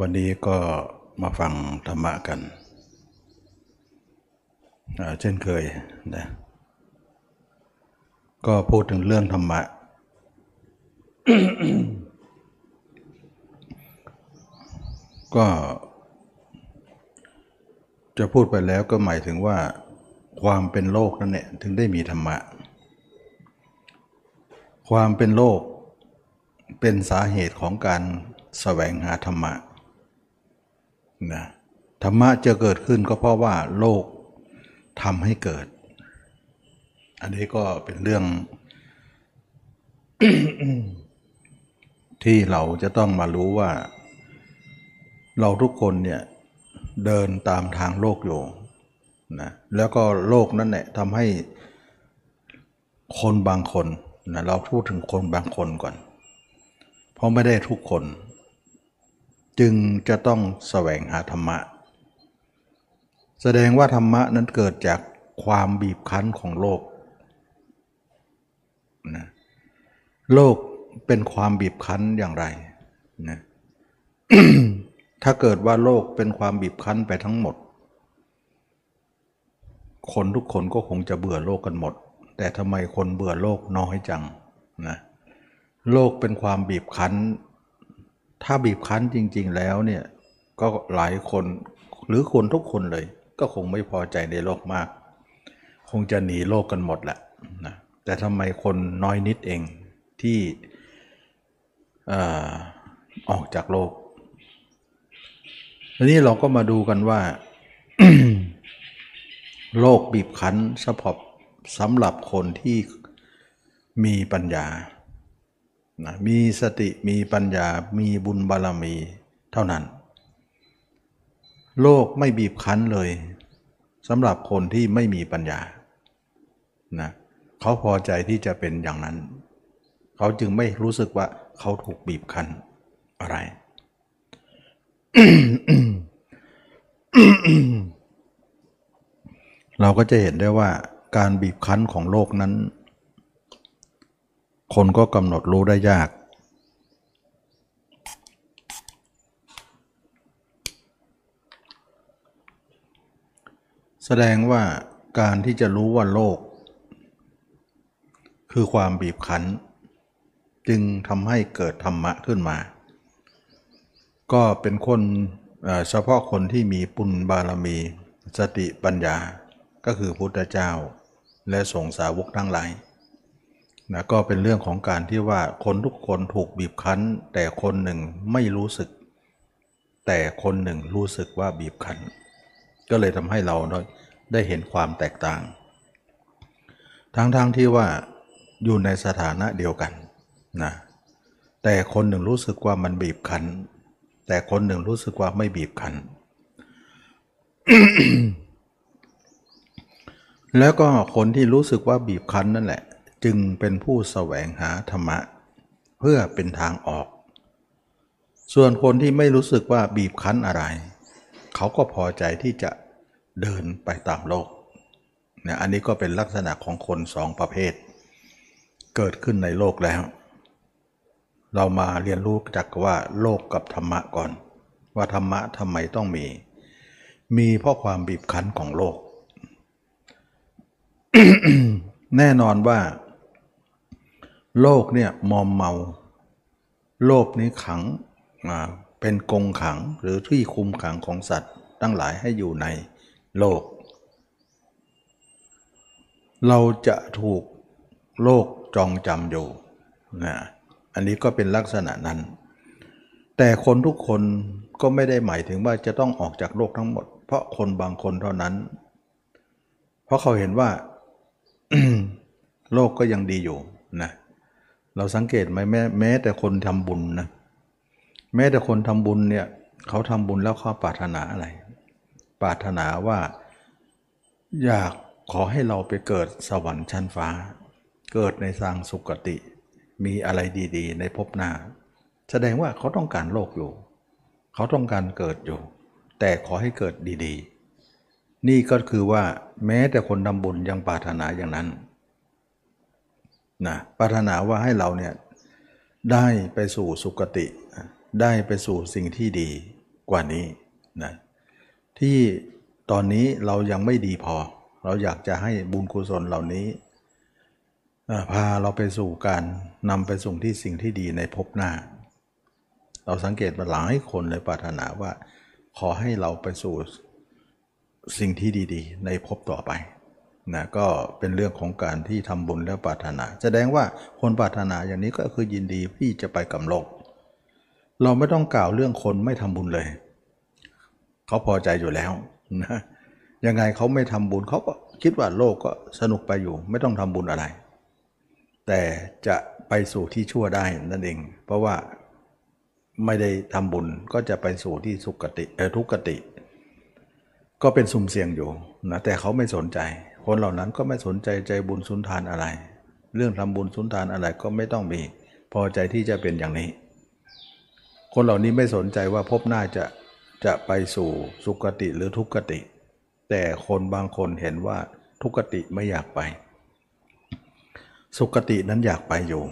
วันนี้ก็มาฟังธรรมะกัน เช่นเคยนะก็พูดถึงเรื่องธรรมะ ก็ จะพูดไปแล้วก็หมายถึงว่า ความเป็นโลกนั่นแหละถึงได้มีธรรมะ ความเป็นโลกเป็นสาเหตุของการ แสวงหาธรรมะนะธรรมะจะเกิดขึ้นก็เพราะว่าโลกทำให้เกิด อันนี้ก็เป็นเรื่อง ที่เราจะต้องมารู้ว่า เราทุกคนเนี่ยเดินตามทางโลกอยู่นะแล้วก็โลกนั่นแหละทำให้คนบางคนนะเราพูดถึงคนบางคนก่อน เพราะไม่ได้ทุกคน จึงจะต้องแสวงหาธรรมะ แสดงว่าธรรมะนั้นเกิดจากความบีบคั้นของโลกนะโลกเป็นความบีบคั้นอย่างไรนะถ้าเกิดว่าโลกเป็นความบีบคั้นไปทั้งหมด คนทุกคนก็คงจะเบื่อโลกกันหมด แต่ทำไมคนเบื่อโลกน้อยจังนะโลกเป็นความบีบคั้น ถ้าบีบคั้นจริง ๆ แล้วเนี่ยก็หลายคนหรือคนทุกคนเลย ก็คงไม่พอใจในโลกมาก คงจะหนีโลกกันหมดแหละนะแต่ทำไมคนน้อยนิดเองที่ออกจากโลกทีนี้เราก็มาดูกันว่า โลกบีบคั้นสำหรับสำหรับคนที่มีปัญญา นะมีสติมีปัญญามีบุญบารมีเท่านั้น โลกไม่บีบคั้นเลยสำหรับคนที่ไม่มีปัญญานะเขาพอใจที่จะเป็นอย่างนั้น เขาจึงไม่รู้สึกว่าเขาถูกบีบคั้นอะไร เราก็จะเห็นได้ว่าการบีบคั้นของโลกนั้น คนก็กำหนดรู้ได้ยาก แสดงว่าการที่จะรู้ว่าโลก คือความบีบคั้น จึงทำให้เกิดธรรมะขึ้นมา ก็เป็นคนเฉพาะคนที่มีปุญบารมี สติปัญญาก็คือพุทธเจ้า และสงสาวกทั้งหลาย นะก็เป็นเรื่องของการที่ว่าคนทุกคนถูกบีบคั้น แต่คนหนึ่งไม่รู้สึก แต่คนหนึ่งรู้สึกว่าบีบคั้น ก็เลยทำให้เราได้เห็นความแตกต่าง ทั้งๆทที่ว่าอยู่ในสถานะเดียวกันนะแต่คนหนึ่งรู้สึกว่ามันบีบคั้น แต่คนหนึ่งรู้สึกว่าไม่บีบคั้นแล้วก็คนที่รู้สึกว่าบีบคั้นนั่นแหละ จึงเป็นผู้แสวงหาธรรมะ เพื่อเป็นทางออก ส่วนคนที่ไม่รู้สึกว่าบีบคั้นอะไร เขาก็พอใจที่จะเดินไปตามโลกเนี่ยอันนี้ก็เป็นลักษณะของคนสองประเภท เกิดขึ้นในโลกแล้ว เรามาเรียนรู้จักว่าโลกกับธรรมะก่อน ว่าธรรมะทำไมต้องมี มีเพราะความบีบคั้นของโลก แน่นอนว่า โลกเนี่ยมอมเมา โลภนี้ขังเป็นกงขังหรือที่คุมขังของสัตว์ตั้งหลายให้อยู่ในโลก เราจะถูกโลกจองจำอยู่นะอันนี้ก็เป็นลักษณะนั้น แต่คนทุกคนก็ไม่ได้หมายถึงว่าจะต้องออกจากโลกทั้งหมด เพราะคนบางคนเท่านั้น เพราะเขาเห็นว่าโลกก็ยังดีอยู่นะเเราสังเกตไหมแม้แม้แต่คนทำบุญนะแม้แต่คนทำบุญเนี่ยเขาทำบุญแล้วเขาปรารถนาอะไร ปรารถนาว่าอยากขอให้เราไปเกิดสวรรค์ชั้นฟ้า เกิดในสางสุคติ มีอะไรดีๆ ในภพหน้า แสดงว่าเขาต้องการโลกอยู่ เขาต้องการเกิดอยู่ แต่ขอให้เกิดดีๆ นี่ก็คือว่าแม้แต่คนทำบุญยังปรารถนาอย่างนั้น นะปรารถนาว่าให้เราเนี่ยได้ไปสู่สุคติ ได้ไปสู่สิ่งที่ดีกว่านี้นะที่ตอนนี้เรายังไม่ดีพอ เราอยากจะให้บุญกุศลเหล่านี้พาเราไปสู่การนำไปสู่ที่สิ่งที่ดีในภพหน้า เราสังเกตมาหลายคนเลยปรารถนาว่า ขอให้เราไปสู่สิ่งที่ดี ๆ ในภพต่อไป นะก็เป็นเรื่องของการที่ทำบุญแล้วปรารถนา แสดงว่าคนปรารถนาอย่างนี้ก็คือยินดีที่จะไปกับโลก เราไม่ต้องกล่าวเรื่องคนไม่ทำบุญเลย เขาพอใจอยู่แล้วนะยังไงเขาไม่ทำบุญเขาก็คิดว่าโลกก็สนุกไปอยู่ ไม่ต้องทำบุญอะไร แต่จะไปสู่ที่ชั่วได้นั่นเอง เพราะว่าไม่ได้ทำบุญก็จะไปสู่ที่สุกติเออทุกติ ก็เป็นสุ่มเสี่ยงอยู่นะแต่เขาไม่สนใจ คนเหล่านั้นก็ไม่สนใจใจบุญสุนทานอะไร เรื่องทำบุญสุนทานอะไรก็ไม่ต้องมี พอใจที่จะเป็นอย่างนี้ คนเหล่านี้ไม่สนใจว่าพบหน้าจะจะไปสู่สุคติหรือทุกขติ แต่คนบางคนเห็นว่าทุกติไม่อยากไป สุคตินั้นอยากไปอยู่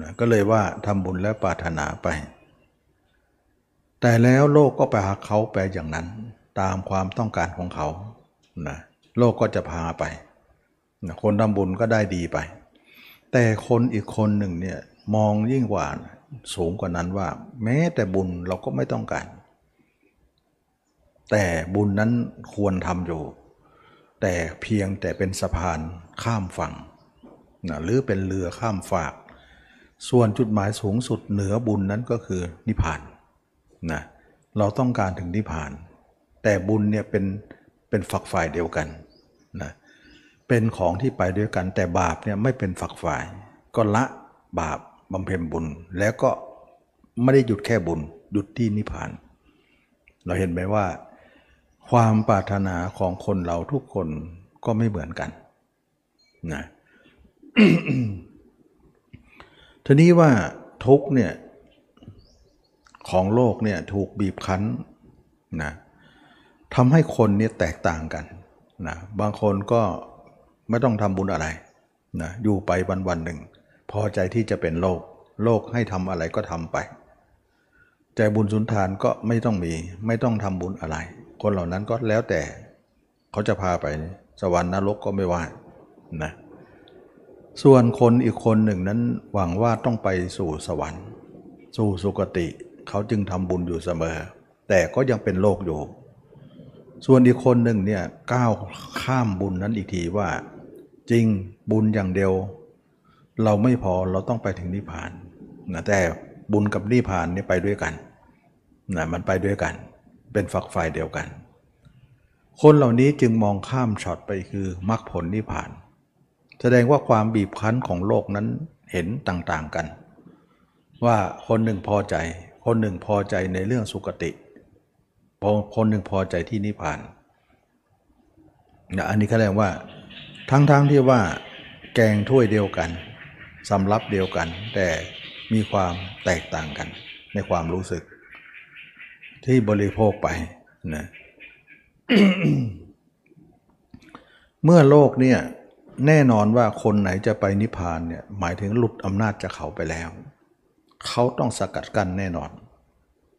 นะก็เลยว่าทำบุญและปรารถนาไป แต่แล้วโลกก็ไปหาเขาไปอย่างนั้น ตามความต้องการของเขานะ โลกก็จะพาไป คนทำบุญก็ได้ดีไป แต่คนอีกคนหนึ่งเนี่ยมองยิ่งกว่าสูงกว่านั้นว่า แม้แต่บุญเราก็ไม่ต้องการ แต่บุญนั้นควรทำอยู่ แต่เพียงแต่เป็นสะพานข้ามฝั่งนะหรือเป็นเรือข้ามฝาก ส่วนจุดหมายสูงสุดเหนือบุญนั้นก็คือนิพพานนะเราต้องการถึงนิพพาน แต่บุญเนี่ยเป็น เป็นฝักฝ่ายเดียวกันนะเป็นของที่ไปด้วยกันแต่บาปเนี่ยไม่เป็นฝักฝ่าย ก็ละบาปบำเพ็ญบุญ แล้วก็ไม่ได้หยุดแค่บุญหยุดที่นิพพาน เราเห็นไหมว่า ความปรารถนาของคนเราทุกคนก็ไม่เหมือนกันนะทีนี้ว่าทุกเนี่ยของโลกเนี่ยถูกบีบคั้นนะ ทำให้คนเนี่ยแตกต่างกันนะบางคนก็ไม่ต้องทำบุญอะไรนะอยู่ไปวันวันหนึ่ง พอใจที่จะเป็นโลก โลกให้ทำอะไรก็ทำไป ใจบุญสุนทานก็ไม่ต้องมี ไม่ต้องทำบุญอะไร คนเหล่านั้นก็แล้วแต่ เขาจะพาไปสวรรค์นรกก็ไม่ว่านะส่วนคนอีกคนหนึ่งนั้นหวังว่าต้องไปสู่สวรรค์ สู่สุคติ เขาจึงทำบุญอยู่เสมอ แต่ก็ยังเป็นโลกอยู่ ส่วนอีกคนหนึ่งเนี่ยก้าวข้ามบุญนั้นอีกทีว่า จริงบุญอย่างเดียว เราไม่พอเราต้องไปถึงนิพพานนะแต่บุญกับนิพพานนี่ไปด้วยกันนะมันไปด้วยกัน เป็นฝักฝ่ายเดียวกัน คนเหล่านี้จึงมองข้ามช็อตไปคือมรรคผลนิพพาน แสดงว่าความบีบคั้นของโลกนั้นเห็นต่างๆกัน ว่าคนหนึ่งพอใจ คนหนึ่งพอใจในเรื่องสุคติ พอคนหนึ่งพอใจที่นิพพานนะอันนี้เขาเรียกว่า ทั้งๆทที่ว่า แกงถ้วยเดียวกันสำรับเดียวกัน แต่มีความแตกต่างกัน ในความรู้สึก ที่บริโภคไปนะเมื่อโลกเนี่ยแน่นอนว่าคนไหนจะไปนิพพานเนี่ยหมายถึงหลุดอำนาจจากเขาไปแล้ว เขาต้องสกัดกั้นแน่นอน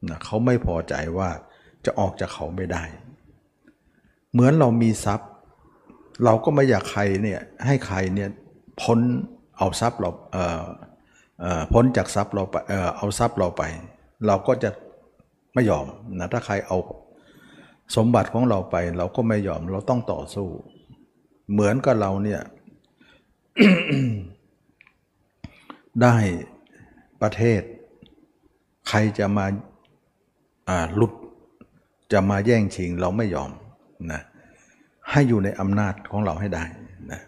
นะเขาไม่พอใจว่า จะออกจากเขาไม่ได้ เหมือนเรามีทรัพย์ เราก็ไม่อยากใครเนี่ยให้ใครเนี่ยพ้นเอาทรัพย์เราเอ่อเอ่อพ้นจากทรัพย์เราไปเอ่อเอาทรัพย์เราไป เราก็จะไม่ยอมนะถ้าใครเอาสมบัติของเราไป เราก็ไม่ยอมเราต้องต่อสู้ เหมือนกับเราเนี่ยได้ประเทศ ใครจะมาหลุด จะมาแย่งชิงเราไม่ยอมนะให้อยู่ในอำนาจของเราให้ได้นะ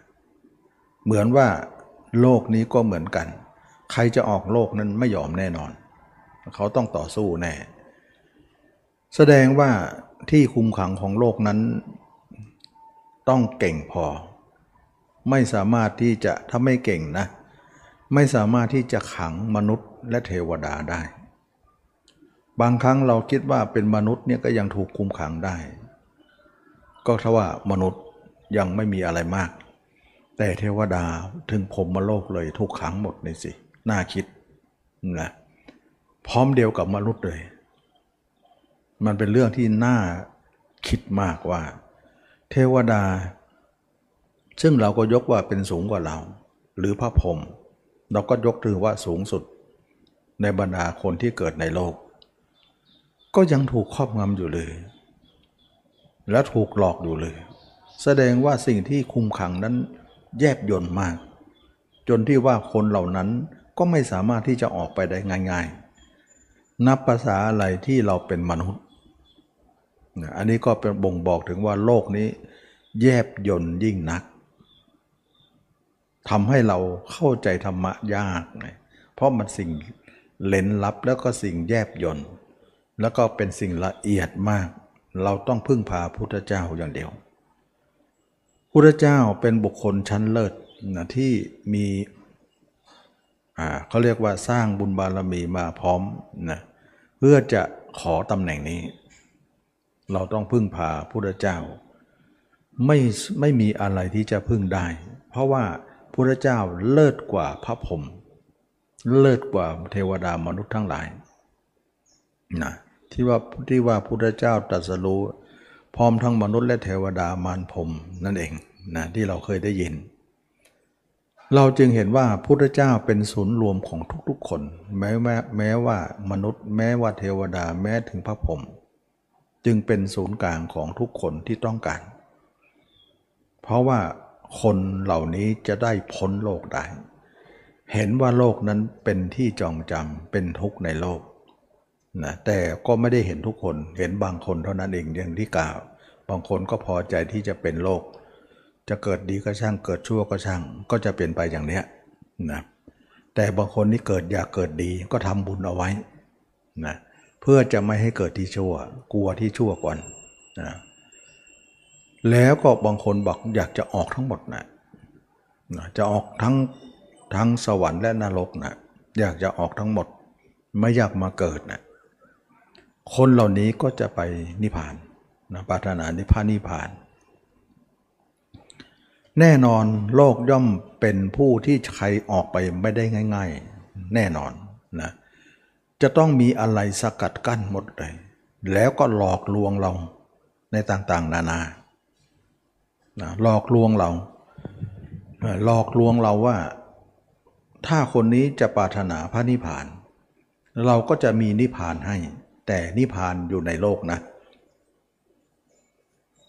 เหมือนว่าโลกนี้ก็เหมือนกัน ใครจะออกโลกนั้นไม่ยอมแน่นอน เขาต้องต่อสู้แน่ แสดงว่าที่คุมขังของโลกนั้น ต้องเก่งพอ ไม่สามารถที่จะถ้าไม่เก่งนะ ไม่สามารถที่จะขังมนุษย์และเทวดาได้ บางครั้งเราคิดว่าเป็นมนุษย์เนี่ยก็ยังถูกคุมขังได้ ก็เพราะว่ามนุษย์ยังไม่มีอะไรมาก แต่เทวดาถึงผมมาโลกเลยถูกขังหมดเลยสิน่าคิดนะพร้อมเดียวกับมนุษย์เลย มันเป็นเรื่องที่น่าคิดมากว่า เทวดา ซึ่งเราก็ยกว่าเป็นสูงกว่าเรา หรือพระพรหมเราก็ยกถือว่าสูงสุด ในบรรดาคนที่เกิดในโลก ก็ยังถูกครอบงำอยู่เลย และถูกหลอกอยู่เลย แสดงว่าสิ่งที่คุมขังนั้นแยบยนต์มาก จนที่ว่าคนเหล่านั้นก็ไม่สามารถที่จะออกไปได้ง่ายๆ นับภาษาอะไรที่เราเป็นมนุษย์ อันนี้ก็เป็นบ่งบอกถึงว่าโลกนี้แยบยนต์ยิ่งนักทำให้เราเข้าใจธรรมะยาก เพราะมันสิ่งเล่นลับแล้วก็สิ่งแยบยนต์ แล้วก็เป็นสิ่งละเอียดมาก เราต้องพึ่งพาพุทธเจ้าอย่างเดียว พุทธเจ้าเป็นบุคคลชั้นเลิศนะที่มีอ่าเขาเรียกว่าสร้างบุญบารมีมาพร้อมนะเพื่อจะขอตำแหน่งนี้ เราต้องพึ่งพาพุทธเจ้า ไม่ไม่มีอะไรที่จะพึ่งได้ เพราะว่าพุทธเจ้าเลิศกว่าพระพรหมเลิศกว่าเทวดามนุษย์ทั้งหลายนะ ที่ว่าที่ว่าพุทธเจ้าตรัสรู้พร้อมทั้งมนุษย์และเทวดามารพรมนั่นเองนะที่เราเคยได้ยิน เราจึงเห็นว่าพุทธเจ้าเป็นศูนย์รวมของทุกๆคน แม้แม้แม้ว่ามนุษย์ แม้ว่าเทวดาแม้ถึงพระพรหมจึงเป็นศูนย์กลางของทุกคนที่ต้องการ เพราะว่าคนเหล่านี้จะได้พ้นโลกได้ เห็นว่าโลกนั้นเป็นที่จองจำเป็นทุกข์ในโลก นะแต่ก็ไม่ได้เห็นทุกคนเห็นบางคนเท่านั้นเองอย่างที่กล่าว บางคนก็พอใจที่จะเป็นโลก จะเกิดดีก็ช่างเกิดชั่วก็ช่างก็จะเป็นไปอย่างเนี้ยนะแต่บางคนที่เกิดอยากเกิดดีก็ทำบุญเอาไว้นะเพื่อจะไม่ให้เกิดที่ชั่ว กลัวที่ชั่วก่อนนะแล้วก็บางคนบอกอยากจะออกทั้งหมดนะจะออกทั้งทั้งสวรรค์และนรกนะอยากจะออกทั้งหมด ไม่อยากมาเกิดนะ คนเหล่านี้ก็จะไปนิพพานนะปรารถนานิพพานนิพพาน แน่นอนโลกย่อมเป็นผู้ที่ใครออกไปไม่ได้ง่าย ๆ แน่นอนนะจะต้องมีอะไรสกัดกั้นหมดเลย แล้วก็หลอกลวงเราในต่างๆ นานานะหลอกลวงเรา หลอกลวงเราว่า ถ้าคนนี้จะปรารถนาพระนิพพาน เราก็จะมีนิพพานให้ แต่นิพพานอยู่ในโลกนะ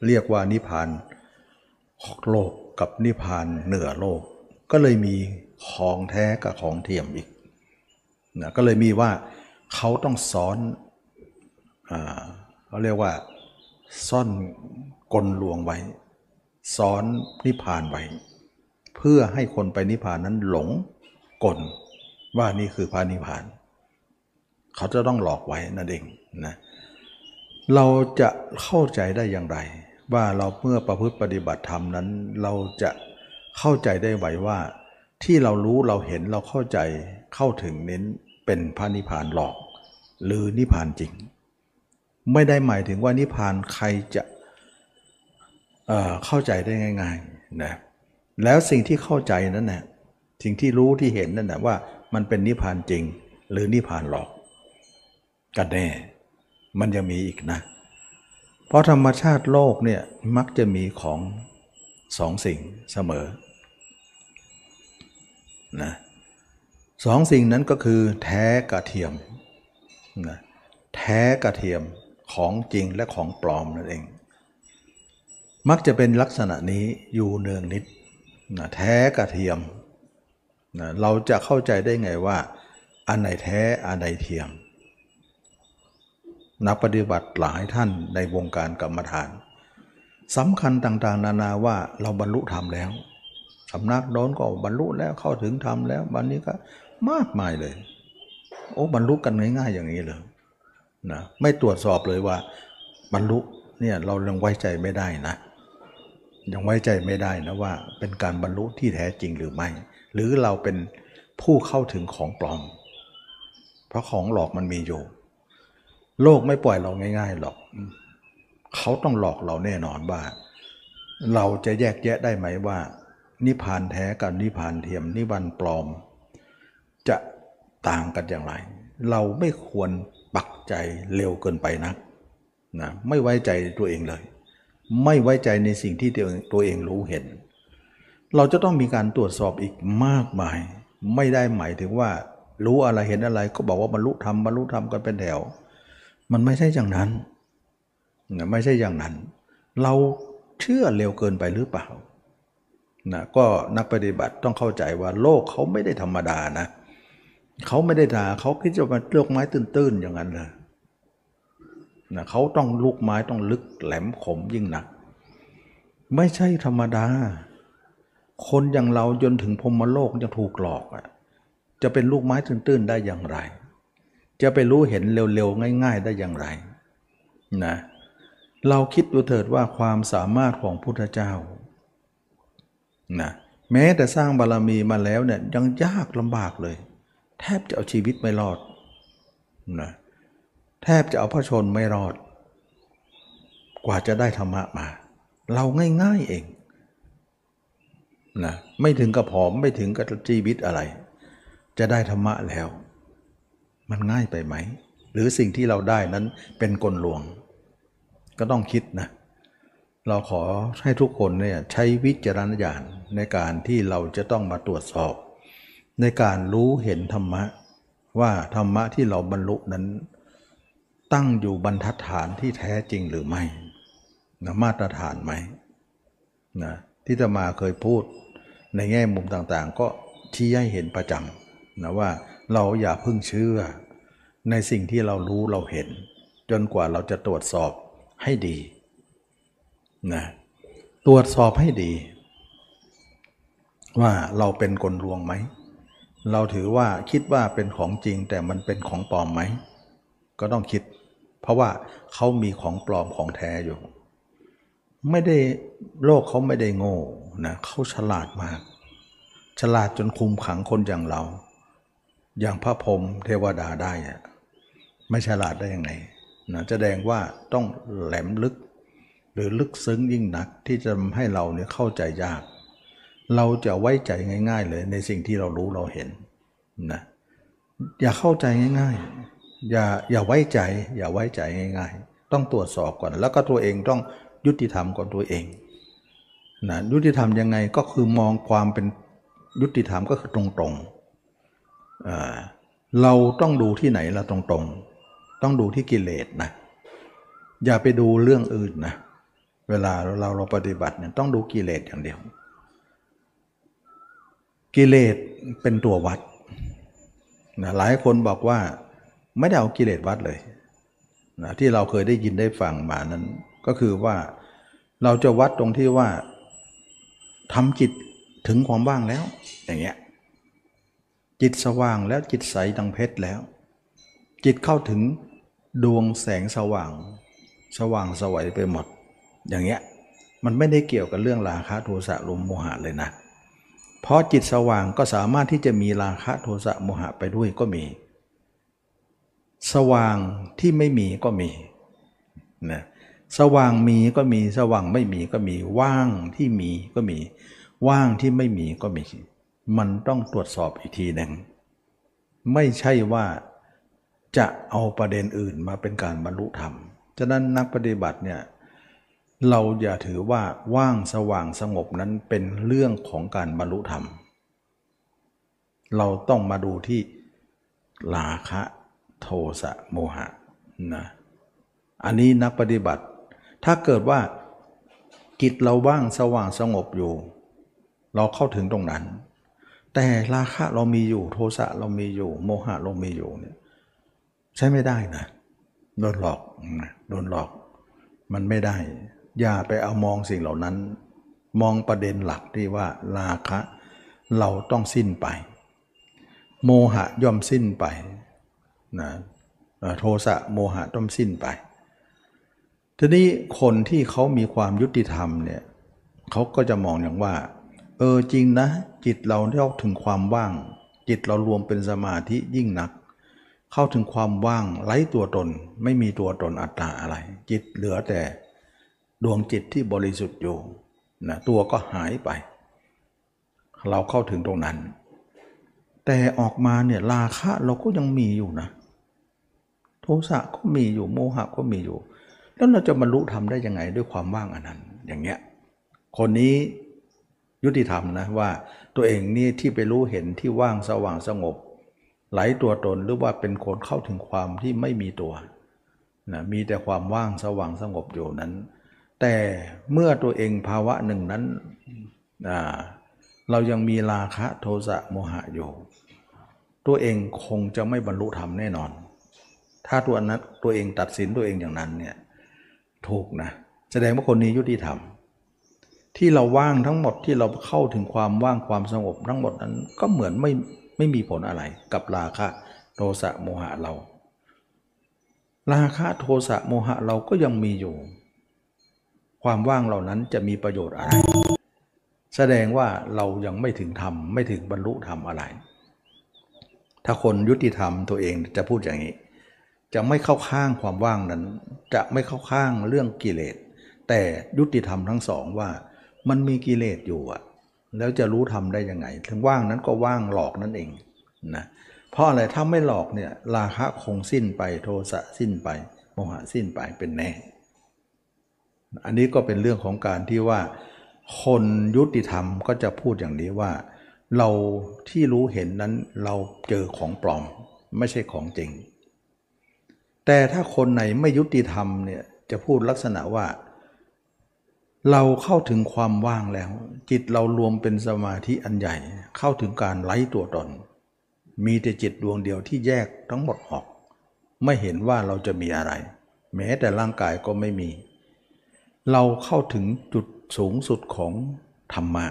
เรียกว่านิพพานโลกกับนิพพานเหนือโลก ก็เลยมีของแท้กับของเทียมอีกนะก็เลยมีว่าเขาต้องซ้อนอเขาเรียกว่าซ่อนกลลวงไว้ซ้อนนิพพานไว้ เพื่อให้คนไปนิพพานนั้นหลงกลว่านี่คือพระนิพพาน เขาจะต้องหลอกไว้นั่นเองนะเราจะเข้าใจได้อย่างไร ว่าเราเมื่อประพฤติปฏิบัติธรรมนั้น เราจะเข้าใจได้ไหวว่า ที่เรารู้เราเห็นเราเข้าใจเข้าถึงเน้นเป็นพระนิพพานหลอก หรือนิพพานจริง ไม่ได้หมายถึงว่านิพพานใครจะเข้าใจได้ง่ายๆนะแล้วสิ่งที่เข้าใจนั้นนะสิ่งที่รู้ที่เห็นนั่นนะว่ามันเป็นนิพพานจริง หรือนิพพานหลอก กันแน่ มันยังมีอีกนะ เพราะธรรมชาติโลกเนี่ยมักจะมีของสองสิ่งเสมอนะสองสิ่งนั้นก็คือแท้กับเทียมนะแท้กับเทียมของจริงและของปลอมนั่นเอง มักจะเป็นลักษณะนี้อยู่เนืองนิดนะแท้กระเทียมนะเราจะเข้าใจได้ไงว่า อันไหนแท้อันไหนเทียม นักปฏิบัติหลายท่านในวงการกรรมฐานสำคัญต่างๆ นานาว่าเราบรรลุธรรมแล้วสำนักโน้นก็บรรลุแล้วเข้าถึงธรรมแล้ววันนี้ก็มากมายเลย โอ้บรรลุกันง่ายๆอย่างนี้เลยนะไม่ตรวจสอบเลยว่า บรรลุเนี่ยเรายังไว้ใจไม่ได้นะ ยังไว้ใจไม่ได้นะว่า เป็นการบรรลุที่แท้จริงหรือไม่ หรือเราเป็นผู้เข้าถึงของปลอม เพราะของหลอกมันมีอยู่ โลกไม่ปล่อยเราง่าย ๆ หรอก เขาต้องหลอกเราแน่นอนว่า เราจะแยกแยะได้ไหมว่า นิพานแท้กับนิพานเทียม นิพพานปลอม จะต่างกันอย่างไร เราไม่ควรปักใจเร็วเกินไปนักนะไม่ไว้ใจตัวเองเลย ไม่ไว้ใจในสิ่งที่ตัวเองรู้เห็น เราจะต้องมีการตรวจสอบอีกมากมาย ไม่ได้หมายถึงว่า รู้อะไรเห็นอะไรก็บอกว่าบรรลุธรรมบรรลุธรรมกันเป็นแถว มันไม่ใช่อย่างนั้นนะไม่ใช่อย่างนั้น เราเชื่อเร็วเกินไปหรือเปล่านะก็นักปฏิบัติต้องเข้าใจว่าโลกเขาไม่ได้ธรรมดานะเขาไม่ได้ด่าเขาคิดจะมาเลือกไม้ตื้นๆอย่างนั้นเลยนะเขาต้องลูกไม้ต้องลึกแหลมคมยิ่งหนัก ไม่ใช่ธรรมดา คนอย่างเราจนถึงพรมโลกจะถูกหลอกอะจะเป็นลูกไม้ตื้นๆได้อย่างไร จะไปรู้เห็นเร็วๆ ง่าย ๆ ได้อย่างไรนะเราคิดดูเถิดว่าความสามารถของพุทธเจ้านะแม้แต่สร้างบารรมีมาแล้วเนี่ยยังยากลำบากเลย แทบจะเอาชีวิตไม่รอดนะแทบจะเอาพระชนไม่รอด กว่าจะได้ธรรมะมา เราง่ายๆเองนะไม่ถึงกับผอมไม่ถึงกับชีวิตอะไร จะได้ธรรมะแล้ว มันง่ายไปไหม หรือสิ่งที่เราได้นั้นเป็นกลลวง ก็ต้องคิดนะ เราขอให้ทุกคนเนี่ยใช้วิจารณญาณในการที่เราจะต้องมาตรวจสอบ ในการรู้เห็นธรรมะ ว่าธรรมะที่เราบรรลุนั้น ตั้งอยู่บรรทัดฐานที่แท้จริงหรือไม่นะมาตรฐานไหมนะที่จะมาเคยพูดในแง่มุมต่างๆ ก็ชี้ให้เห็นประจำนะว่า เราอย่าพึ่งเชื่อ ในสิ่งที่เรารู้เราเห็น จนกว่าเราจะตรวจสอบให้ดีนะตรวจสอบให้ดี ว่าเราเป็นกลลวงไหม เราถือว่าคิดว่าเป็นของจริงแต่มันเป็นของปลอมไหม ก็ต้องคิด เพราะว่าเขามีของปลอมของแท้อยู่ ไม่ได้โลกเขาไม่ได้โง่นะเขาฉลาดมาก ฉลาดจนคุมขังคนอย่างเรา อย่างพระพรหมเทวดาได้อะไม่ฉลาดได้ยังไงนะแสดงว่าต้องแหลมลึก หรือลึกซึ้งยิ่งนักที่จะทำให้เราเนี่ยเข้าใจยาก เราจะไว้ใจง่าย ๆ เลยในสิ่งที่เรารู้เราเห็นนะอย่าเข้าใจง่าย ๆ อย่าอย่าไว้ใจ อย่าไว้ใจง่าย ๆ ต้องตรวจสอบก่อน แล้วก็ตัวเองต้องยุติธรรมก่อนตัวเองนะยุติธรรมยังไงก็คือมองความเป็นยุติธรรมก็คือตรงๆ เราต้องดูที่ไหนละตรงๆ ต้องดูที่กิเลสนะ อย่าไปดูเรื่องอื่นนะ เวลาเราเราปฏิบัติเนี่ยต้องดูกิเลสอย่างเดียว กิเลสเป็นตัววัดนะหลายคนบอกว่าไม่ได้เอากิเลสวัดเลยนะที่เราเคยได้ยินได้ฟังมานั้น ก็คือว่าเราจะวัดตรงที่ว่าทำจิตถึงความว่างแล้วอย่างเงี้ย จิตสว่างแล้วจิตใสดังเพชรแล้ว จิตเข้าถึงดวงแสงสว่าง สว่างสวัยไปหมด อย่างเงี้ยมันไม่ได้เกี่ยวกับเรื่องราคะโทสะลมโมหะเลยนะ เพราะจิตสว่างก็สามารถที่จะมีราคะโทสะโมหะไปด้วยก็มี สว่างที่ไม่มีก็มีนะสว่างมีก็มีสว่างไม่มีก็มีว่างที่มีก็มี ว่างที่ไม่มีก็มี มันต้องตรวจสอบอีกทีหนึ่งไม่ใช่ว่าจะเอาประเด็นอื่นมาเป็นการบรรลุธรรม ฉะนั้นนักปฏิบัติเนี่ยเราอย่าถือว่าว่างสว่างสงบนั้นเป็นเรื่องของการบรรลุธรรม เราต้องมาดูที่ลาคะโทสะโมหะนะอันนี้นักปฏิบัติ ถ้าเกิดว่าจิตเราว่างสว่างสงบอยู่ เราเข้าถึงตรงนั้น แต่ราคะเรามีอยู่โทสะเรามีอยู่ โมหะเรามีอยู่เนี่ยใช้ไม่ได้นะโดนหลอกโดนหลอก มันไม่ได้ อย่าไปเอามองสิ่งเหล่านั้น มองประเด็นหลักที่ว่าราคะ เราต้องสิ้นไป โมหะย่อมสิ้นไปนะโทสะโมหะต้องสิ้นไป ทีนี้คนที่เขามีความยุติธรรมเนี่ยเขาก็จะมองอย่างว่า เออจริงนะ จิตเราเข้าถึงความว่าง จิตเรารวมเป็นสมาธิยิ่งนัก เข้าถึงความว่างไร้ตัวตน ไม่มีตัวตนอัตตาอะไร จิตเหลือแต่ดวงจิตที่บริสุทธิ์อยู่นะตัวก็หายไป เราเข้าถึงตรงนั้น แต่ออกมาเนี่ยราคะเราก็ยังมีอยู่นะ โทสะก็มีอยู่โมหะก็มีอยู่ แล้วเราจะบรรลุธรรมได้ยังไงด้วยความว่างอันนั้น อย่างเงี้ยคนนี้ยุติธรรมนะว่า ตัวเองนี่ที่ไปรู้เห็นที่ว่างสว่างสงบ ไหลตัวตนหรือว่าเป็นคนเข้าถึงความที่ไม่มีตัวนะมีแต่ความว่างสว่างสงบอยู่นั้น แต่เมื่อตัวเองภาวะหนึ่งนั้นเรายังมีราคะโทสะโมหะอยู่ ตัวเองคงจะไม่บรรลุธรรมแน่นอน ถ้าตัวนั้นตัวเองตัดสินตัวเองอย่างนั้นเนี่ยถูกนะแสดงว่าคนนี้ยุติธรรม ที่เราว่างทั้งหมดที่เราเข้าถึงความว่างความสงบทั้งหมดนั้นก็เหมือนไม่ไม่มีผลอะไรกับราคะโทสะโมหะเรา ราคะโทสะโมหะเราก็ยังมีอยู่ ความว่างเหล่านั้นจะมีประโยชน์อะไร แสดงว่าเรายังไม่ถึงธรรมไม่ถึงบรรลุธรรมอะไร ถ้าคนยุติธรรมตัวเองจะพูดอย่างนี้ จะไม่เข้าข้างความว่างนั้น จะไม่เข้าข้างเรื่องกิเลส แต่ยุติธรรมทั้งสองว่า มันมีกิเลสอยู่อะแล้วจะรู้ธรรมได้ยังไง ถึงว่างนั้นก็ว่างหลอกนั่นเองนะเพราะอะไรถ้าไม่หลอกเนี่ยราคะคงสิ้นไปโทสะสิ้นไป โมหะสิ้นไปเป็นแน่ อันนี้ก็เป็นเรื่องของการที่ว่า คนยุติธรรมก็จะพูดอย่างนี้ว่า เราที่รู้เห็นนั้นเราเจอของปลอมไม่ใช่ของจริง แต่ถ้าคนไหนไม่ยุติธรรมเนี่ยจะพูดลักษณะว่า เราเข้าถึงความว่างแล้ว จิตเรารวมเป็นสมาธิอันใหญ่ เข้าถึงการไล่ตัวตน มีแต่จิตดวงเดียวที่แยกทั้งหมดออก ไม่เห็นว่าเราจะมีอะไร แม้แต่ร่างกายก็ไม่มี เราเข้าถึงจุดสูงสุดของธรรมะ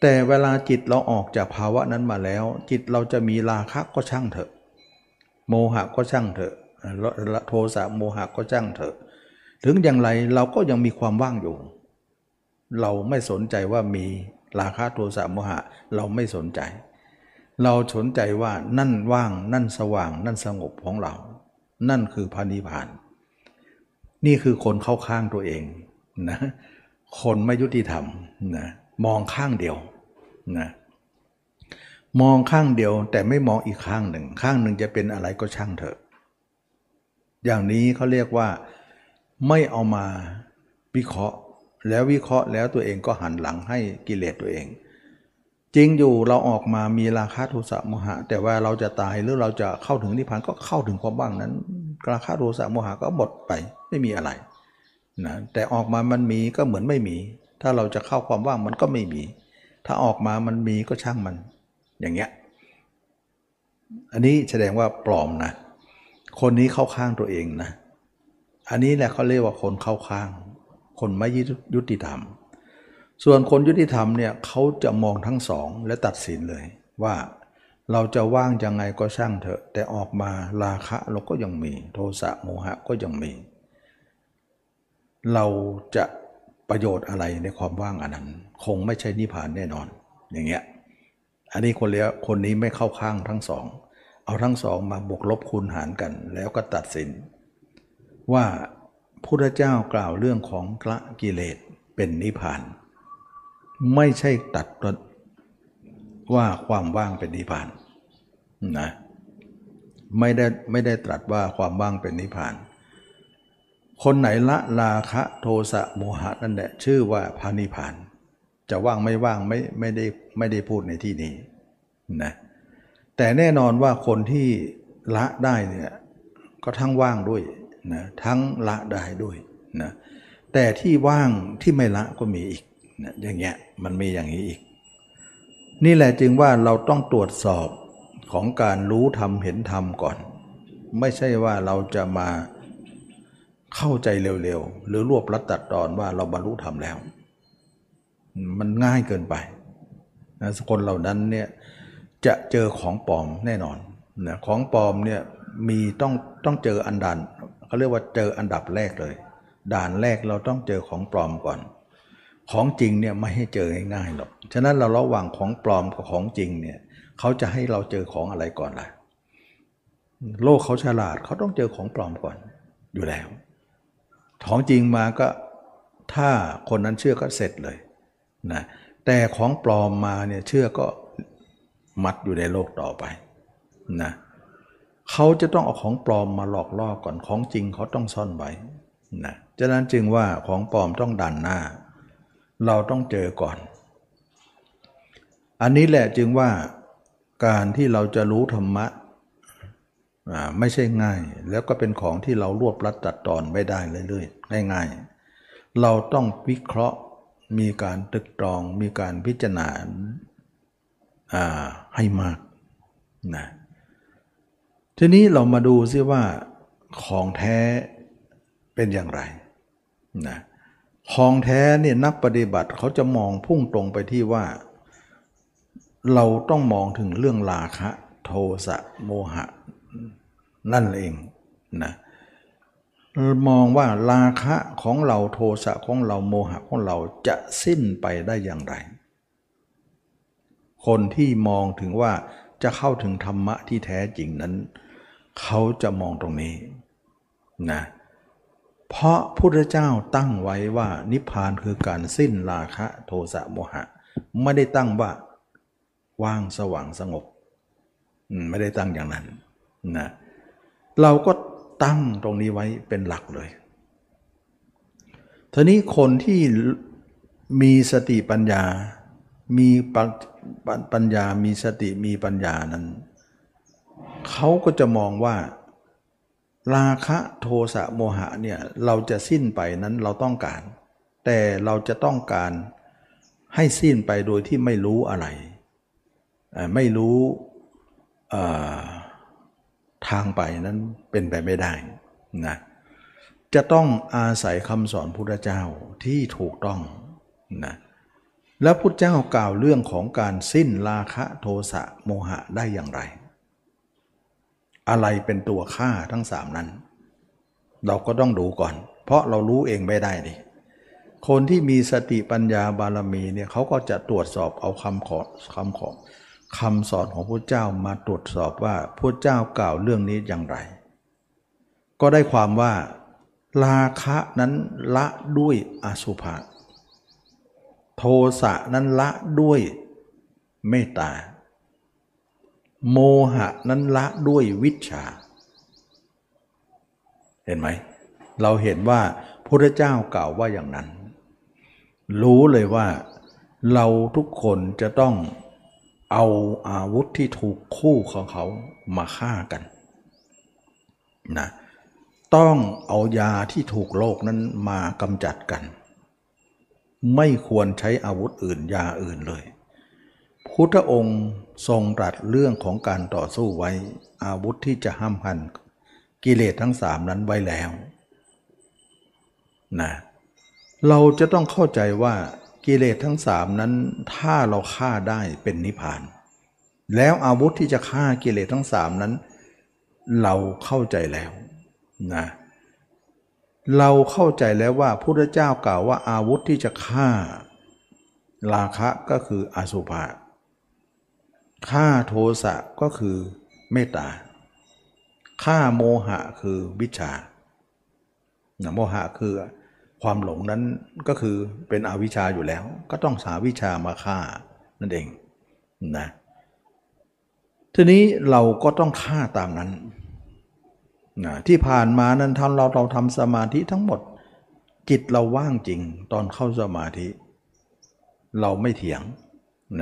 แต่เวลาจิตเราออกจากภาวะนั้นมาแล้ว จิตเราจะมีราคะก็ช่างเถอะ โมหะก็ช่างเถอะโทสะโมหะก็ช่างเถอะ ถึงอย่างไรเราก็ยังมีความว่างอยู่ เราไม่สนใจว่ามีราคะโทสะโมหะ เราไม่สนใจ เราสนใจว่านั่นว่าง นั่นสว่าง นั่นสงบของเรา นั่นคือพานิพาน นี่คือคนเข้าข้างตัวเองนะคนไม่ยุติธรรมนะมองข้างเดียวนะมองข้างเดียวแต่ไม่มองอีกข้างหนึ่ง ข้างหนึ่งจะเป็นอะไรก็ช่างเถอะ อย่างนี้เขาเรียกว่า ไม่เอามาวิเคราะห์ แล้ววิเคราะห์แล้วตัวเองก็หันหลังให้กิเลสตัวเอง จริงอยู่เราออกมามีราคะโทสะโมหะ แต่ว่าเราจะตายหรือเราจะเข้าถึงนิพพานก็เข้าถึงความบ้างนั้น ราคะโทสะโมหะก็หมดไปไม่มีอะไรนะแต่ออกมามันมีก็เหมือนไม่มี ถ้าเราจะเข้าความว่างมันก็ไม่มี ถ้าออกมามันมีก็ช่างมันอย่างเงี้ยอันนี้แสดงว่าปลอมนะ คนนี้เข้าข้างตัวเองนะ อันนี้แหละเขาเรียกว่าคนเข้าข้าง คนไม่ยุติธรรม ส่วนคนยุติธรรมเนี่ยเขาจะมองทั้งสองและตัดสินเลยว่าเราจะว่างยังไงก็ช่างเถอะ แต่ออกมาราคะเราก็ยังมี โทสะโมหะก็ยังมี เราจะประโยชน์อะไรในความว่างอันนั้น คงไม่ใช่นิพพานแน่นอน อย่างเงี้ยอันนี้คนเลี้ยคนนี้ไม่เข้าข้างทั้งสอง เอาทั้งสองมาบวกลบคูณหารกัน แล้วก็ตัดสิน ว่าพุทธเจ้ากล่าวเรื่องของกละกิเลสเป็นนิพพาน ไม่ใช่ตัดว่าความว่างเป็นนิพพานนะไม่ได้ไม่ได้ตรัสว่าความว่างเป็นนิพพาน คนไหนละราคะโทสะโมหะนั่นแหละชื่อว่าพานิพาน จะว่างไม่ว่างไม่ไม่ได้ไม่ได้พูดในที่นี้นะแต่แน่นอนว่าคนที่ละได้เนี่ยก็ทั้งว่างด้วย นะทั้งละได้ด้วยนะแต่ที่ว่างที่ไม่ละก็มีอีกนะอย่างเงี้ยมันมีอย่างนี้อีก นี่แหละจึงว่าเราต้องตรวจสอบของการรู้ธรรมเห็นธรรมก่อน ไม่ใช่ว่าเราจะมาเข้าใจเร็วๆ หรือรวบรัดตัดตอนว่าเราบรรลุธรรมแล้ว มันง่ายเกินไปนะคนเหล่านั้นเนี่ยจะเจอของปลอมแน่นอนนะของปลอมเนี่ยมีต้องต้องเจออันดัน เขาเรียกว่าเจออันดับแรกเลย ด่านแรกเราต้องเจอของปลอมก่อน ของจริงเนี่ยไม่ให้เจอง่ายๆหรอกฉะนั้นเราระหว่างของปลอมกับของจริงเนี่ยเขาจะให้เราเจอของอะไรก่อนล่ะโลกเขาฉลาดเขาต้องเจอของปลอมก่อนอยู่แล้วของจริงมาก็ถ้าคนนั้นเชื่อก็เสร็จเลยนะแต่ของปลอมมาเนี่ยเชื่อก็มัดอยู่ในโลกต่อไปนะเเขาจะต้องเอาของปลอมมาหลอกล่อก่อนของจริงเขาต้องซ่อนไว้นะฉะนั้นจึงว่าของปลอมต้องดันหน้า เราต้องเจอก่อน อันนี้แหละจึงว่าการที่เราจะรู้ธรรมะไม่ใช่ง่าย แล้วก็เป็นของที่เรารวบรัดตัดตอนไม่ได้เรื่อยๆง่ายๆ เราต้องวิเคราะห์มีการตึกตรอง มีการพิจารณาให้มากนะ ทีนี้เรามาดูซิว่าของแท้เป็นอย่างไรนะของแท้เนี่ยนักปฏิบัติเขาจะมองพุ่งตรงไปที่ว่า เราต้องมองถึงเรื่องราคะ โทสะโมหะ นั่นเองนะมองว่าราคะของเราโทสะของเราโมหะของเราจะสิ้นไปได้อย่างไร คนที่มองถึงว่าจะเข้าถึงธรรมะที่แท้จริงนั้น เขาจะมองตรงนี้นะเพราะพุทธเจ้าตั้งไว้ว่านิพพานคือการสิ้นราคะโทสะโมหะ ไม่ได้ตั้งว่าว่างสว่างสงบ ไม่ได้ตั้งอย่างนั้นนะเราก็ตั้งตรงนี้ไว้เป็นหลักเลยทีนี้คนที่มีสติปัญญา มีปัญญา มีสติ มีปัญญานั้น เขาก็จะมองว่า ราคะโทสะโมหะเนี่ยเราจะสิ้นไปนั้นเราต้องการ แต่เราจะต้องการให้สิ้นไปโดยที่ไม่รู้อะไร ไม่รู้ทางไปนั้นเป็นไปไม่ได้นะจะต้องอาศัยคำสอนพุทธเจ้าที่ถูกต้องนะแล้วพุทธเจ้ากล่าวเรื่องของการสิ้นราคะโทสะโมหะได้อย่างไร อะไรเป็นตัวฆ่าทั้งสามนั้น เราก็ต้องดูก่อน เพราะเรารู้เองไม่ได้ดิคนที่มีสติปัญญาบารมีเนี่ยเขาก็จะตรวจสอบเอาคำขอคำขอคำสอนของพระเจ้ามาตรวจสอบว่าพระเจ้ากล่าวเรื่องนี้อย่างไร ก็ได้ความว่าราคะนั้นละด้วยอสุภะโทสะนั้นละด้วยเมตตา โมหะนั้นละด้วยวิชา เห็นไหม เราเห็นว่าพระเจ้ากล่าวว่าอย่างนั้น รู้เลยว่าเราทุกคนจะต้องเอาอาวุธที่ถูกคู่ของเขามาฆ่ากันนะต้องเอายาที่ถูกโลกนั้นมากำจัดกัน ไม่ควรใช้อาวุธอื่นยาอื่นเลย พุทธองค์ ทรงตรัสเรื่องของการต่อสู้ไว้ อาวุธที่จะห้ามหันกิเลสทั้งสามนั้นไว้แล้วนะเราจะต้องเข้าใจว่ากิเลสทั้งสามนั้นถ้าเราฆ่าได้เป็นนิพพาน แล้วอาวุธที่จะฆ่ากิเลสทั้งสามนั้น เราเข้าใจแล้วนะเราเข้าใจแล้วว่าพุทธเจ้ากล่าวว่าอาวุธที่จะฆ่าราคะก็คืออสุภะ ฆ่าโทสะก็คือเมตตาฆ่าโมหะคือวิชาโมหะคือความหลงนั้นก็คือเป็นอวิชชาอยู่แล้ว ก็ต้องสาวิชามาฆ่านั่นเองนะทีนี้เราก็ต้องฆ่าตามนั้นนะที่ผ่านมานั้นท่านเราเราทำสมาธิทั้งหมด จิตเราว่างจริงตอนเข้าสมาธิ เราไม่เถียง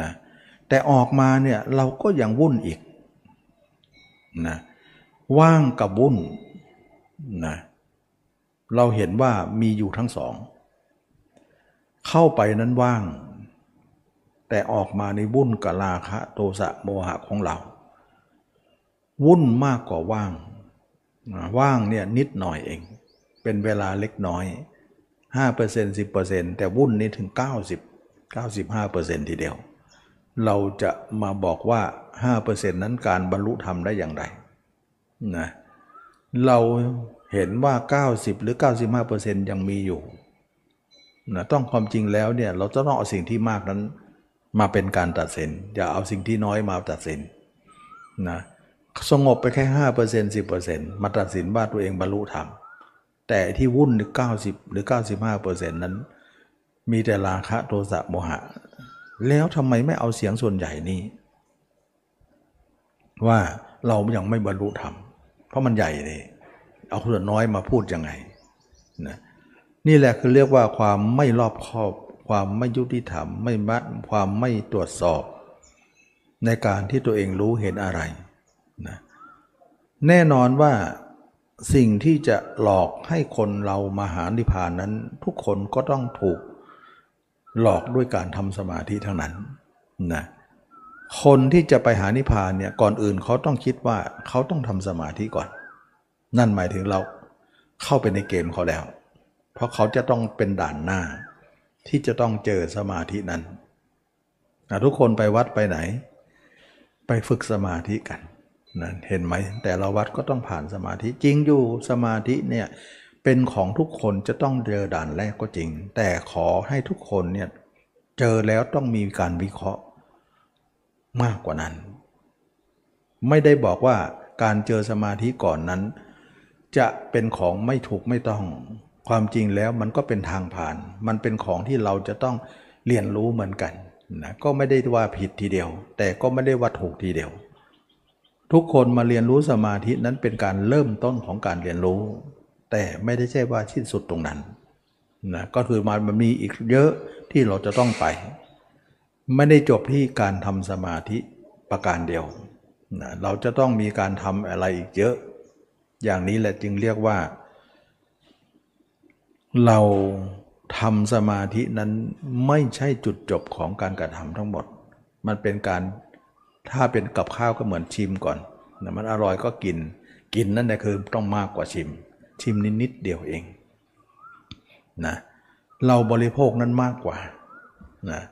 นะ แต่ออกมาเนี่ยเราก็ยังวุ่นอีกนะว่างกับวุ่นนะเราเห็นว่ามีอยู่ทั้งสอง เข้าไปนั้นว่าง แต่ออกมาในวุ่นกับราคะโทสะโมหะของเรา วุ่นมากกว่าว่างว่างเนี่ยนิดหน่อยเอง เป็นเวลาเล็กน้อย 5% 10%แต่วุ่นนี่ถึง 90 95%ทีเดียว เราจะมาบอกว่า 5%นั้นการบรรลุธรรมได้อย่างไรนะเราเห็นว่า 90 หรือ 95%ยังมีอยู่นะต้องความจริงแล้วเนี่ยเราจะต้องเอาสิ่งที่มากนั้นมาเป็นการตัดสิน อย่าเอาสิ่งที่น้อยมาตัดสินนะสงบไปแค่ห้าเปอร์เซ็นต์สิบเปอร์เซ็นต์มาตัดสินว่าตัวเองบรรลุธรรมแต่ที่วุ่นหรือเก้าสิบหรือเก้าสิบห้าเปอร์เซ็นต์นั้น มีแต่ราคะโทสะโมหะ แล้วทำไมไม่เอาเสียงส่วนใหญ่นี้ ว่าเรายังไม่บรรลุธรรม เพราะมันใหญ่เลยเอาส่วนน้อยมาพูดยังไงนะนี่แหละคือเรียกว่าความไม่รอบคอบ ความไม่ยุติธรรม ไม่มัดความไม่ตรวจสอบ ในการที่ตัวเองรู้เห็นอะไรนะแน่นอนว่าสิ่งที่จะหลอกให้คนเรามาหานิพพานนั้น ทุกคนก็ต้องถูก หลอกด้วยการทำสมาธิทั้งนั้นนะคนที่จะไปหานิพพานเนี่ยก่อนอื่นเขาต้องคิดว่าเขาต้องทำสมาธิก่อน นั่นหมายถึงเราเข้าไปในเกมเขาแล้ว เพราะเขาจะต้องเป็นด่านหน้า ที่จะต้องเจอสมาธินั้นทุกคนไปวัดไปไหน ไปฝึกสมาธิกันนะเห็นไหมแต่ละวัดก็ต้องผ่านสมาธิจริงอยู่สมาธิเนี่ย เป็นของทุกคนจะต้องเจอด่านแรกก็จริง แต่ขอให้ทุกคนเนี่ยเจอแล้วต้องมีการวิเคราะห์ มากกว่านั้น ไม่ได้บอกว่าการเจอสมาธิก่อนนั้น จะเป็นของไม่ถูกไม่ต้อง ความจริงแล้วมันก็เป็นทางผ่าน มันเป็นของที่เราจะต้องเรียนรู้เหมือนกันนะก็ไม่ได้ว่าผิดทีเดียว แต่ก็ไม่ได้ว่าถูกทีเดียว ทุกคนมาเรียนรู้สมาธินั้นเป็นการเริ่มต้นของการเรียนรู้ แต่ไม่ได้ใช่ว่าสิ้นสุดตรงนั้นนะก็คือมันมีอีกเยอะที่เราจะต้องไป ไม่ได้จบที่การทำสมาธิประการเดียวนะเราจะต้องมีการทำอะไรอีกเยอะ อย่างนี้แหละจึงเรียกว่า เราทำสมาธินั้นไม่ใช่จุดจบของการกระทำทั้งหมด มันเป็นการถ้าเป็นกับข้าวก็เหมือนชิมก่อนนะมันอร่อยก็กิน กินนั่นแหละคือต้องมากกว่าชิม ชิมนิดนิดเดียวเองนะเราบริโภคนั้นมากกว่านะ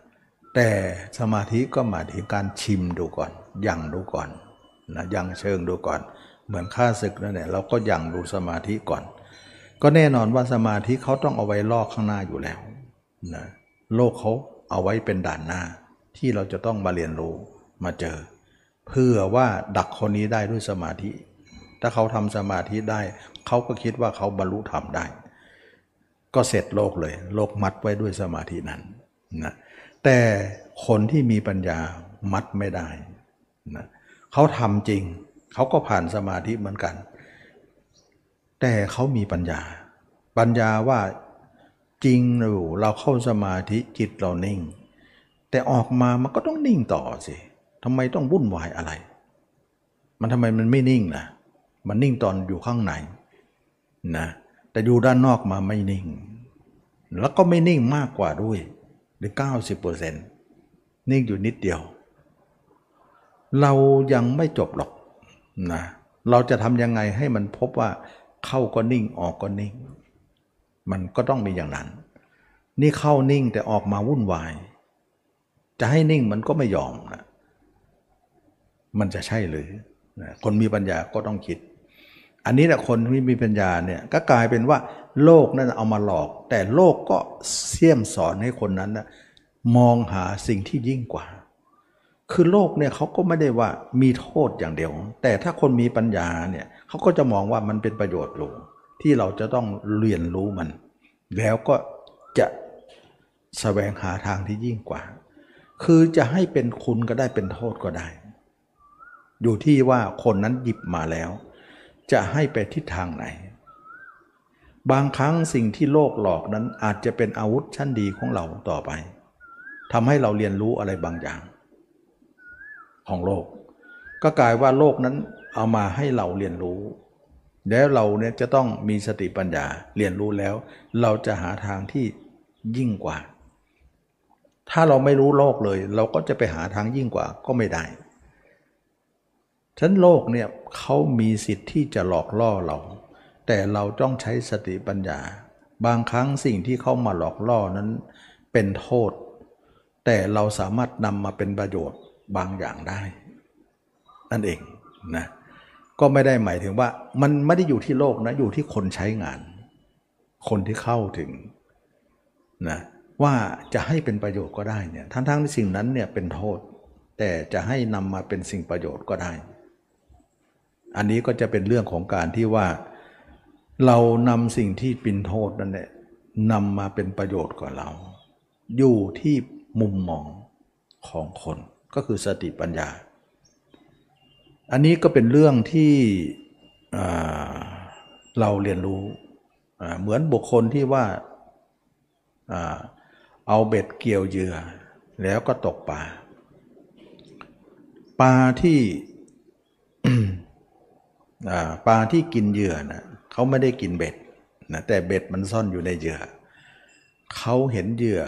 แต่สมาธิก็หมายถึงการชิมดูก่อนยังดูก่อนนะยังเชิงดูก่อน เหมือนค่าศึกนั่นแหละเราก็ยังดูสมาธิก่อน ก็แน่นอนว่าสมาธิเขาต้องเอาไว้ลอกข้างหน้าอยู่แล้วนะโลกเขาเอาไว้เป็นด่านหน้า ที่เราจะต้องมาเรียนรู้มาเจอ เพื่อว่าดักคนนี้ได้ด้วยสมาธิ ถ้าเขาทำสมาธิได้ เขาก็คิดว่าเขาบรรลุธรรมได้ ก็เสร็จโลกเลย โลกมัดไว้ด้วยสมาธินั้นนะแต่คนที่มีปัญญามัดไม่ได้นะเขาทำจริง เขาก็ผ่านสมาธิเหมือนกัน แต่เขามีปัญญา ปัญญาว่าจริงหรือเราเข้าสมาธิจิตเรานิ่ง แต่ออกมามันก็ต้องนิ่งต่อสิทำไมต้องวุ่นวายอะไร มันทำไมมันไม่นิ่งนะมันนิ่งตอนอยู่ข้างใน นะแต่อยู่ด้านนอกมาไม่นิ่ง แล้วก็ไม่นิ่งมากกว่าด้วยหรือ90%นิ่งอยู่นิดเดียว เรายังไม่จบหรอกนะเราจะทำยังไงให้มันพบว่าเข้าก็นิ่งออกก็นิ่ง มันก็ต้องมีอย่างนั้น นี่เข้านิ่งแต่ออกมาวุ่นวาย จะให้นิ่งมันก็ไม่ยอมนะมันจะใช่หรือ คนมีปัญญาก็ต้องคิด อันนี้แหละคนที่มีปัญญาเนี่ยก็กลายเป็นว่าโลกนั่นเอามาหลอก แต่โลกก็เสี่ยมสอนให้คนนั้นนะมองหาสิ่งที่ยิ่งกว่า คือโลกเนี่ยเขาก็ไม่ได้ว่ามีโทษอย่างเดียว แต่ถ้าคนมีปัญญาเนี่ยเขาก็จะมองว่ามันเป็นประโยชน์อยู่ที่เราจะต้องเรียนรู้มัน แล้วก็จะสแสวงหาทางที่ยิ่งกว่า คือจะให้เป็นคุณก็ได้เป็นโทษก็ได้ อยู่ที่ว่าคนนั้นหยิบมาแล้ว จะให้ไปทิศทางไหน บางครั้งสิ่งที่โลกหลอกนั้นอาจจะเป็นอาวุธชั้นดีของเราต่อไปทำให้เราเรียนรู้อะไรบางอย่าง ของโลก ก็กลายว่าโลกนั้นเอามาให้เราเรียนรู้ แล้วเราเนี่ยจะต้องมีสติปัญญาเรียนรู้แล้ว เราจะหาทางที่ยิ่งกว่า ถ้าเราไม่รู้โลกเลย เราก็จะไปหาทางยิ่งกว่าก็ไม่ได้ ฉันโลกเนี่ยเขามีสิทธิ์ที่จะหลอกล่อเรา แต่เราต้องใช้สติปัญญา บางครั้งสิ่งที่เข้ามาหลอกล่อนั้นเป็นโทษ แต่เราสามารถนำมาเป็นประโยชน์บางอย่างได้ นั่นเองนะก็ไม่ได้หมายถึงว่ามันไม่ได้อยู่ที่โลกนะอยู่ที่คนใช้งาน คนที่เข้าถึงนะว่าจะให้เป็นประโยชน์ก็ได้เนี่ยทั้งๆที่สิ่งนั้นเนี่ยเป็นโทษ แต่จะให้นำมาเป็นสิ่งประโยชน์ก็ได้ อันนี้ก็จะเป็นเรื่องของการที่ว่า เรานำสิ่งที่เป็นโทษนั่นแหละนำมาเป็นประโยชน์กับเรา อยู่ที่มุมมองของคนก็คือสติปัญญา อันนี้ก็เป็นเรื่องที่เราเรียนรู้เหมือนบุคคลที่ว่าเอาเบ็ดเกี่ยวเหยื่อ แล้วก็ตกปลาปลาที่ ปลาที่กินเหยื่อนะเขาไม่ได้กินเบ็ดนะแต่เบ็ดมันซ่อนอยู่ในเหยื่อเขาเห็นเหยื่อ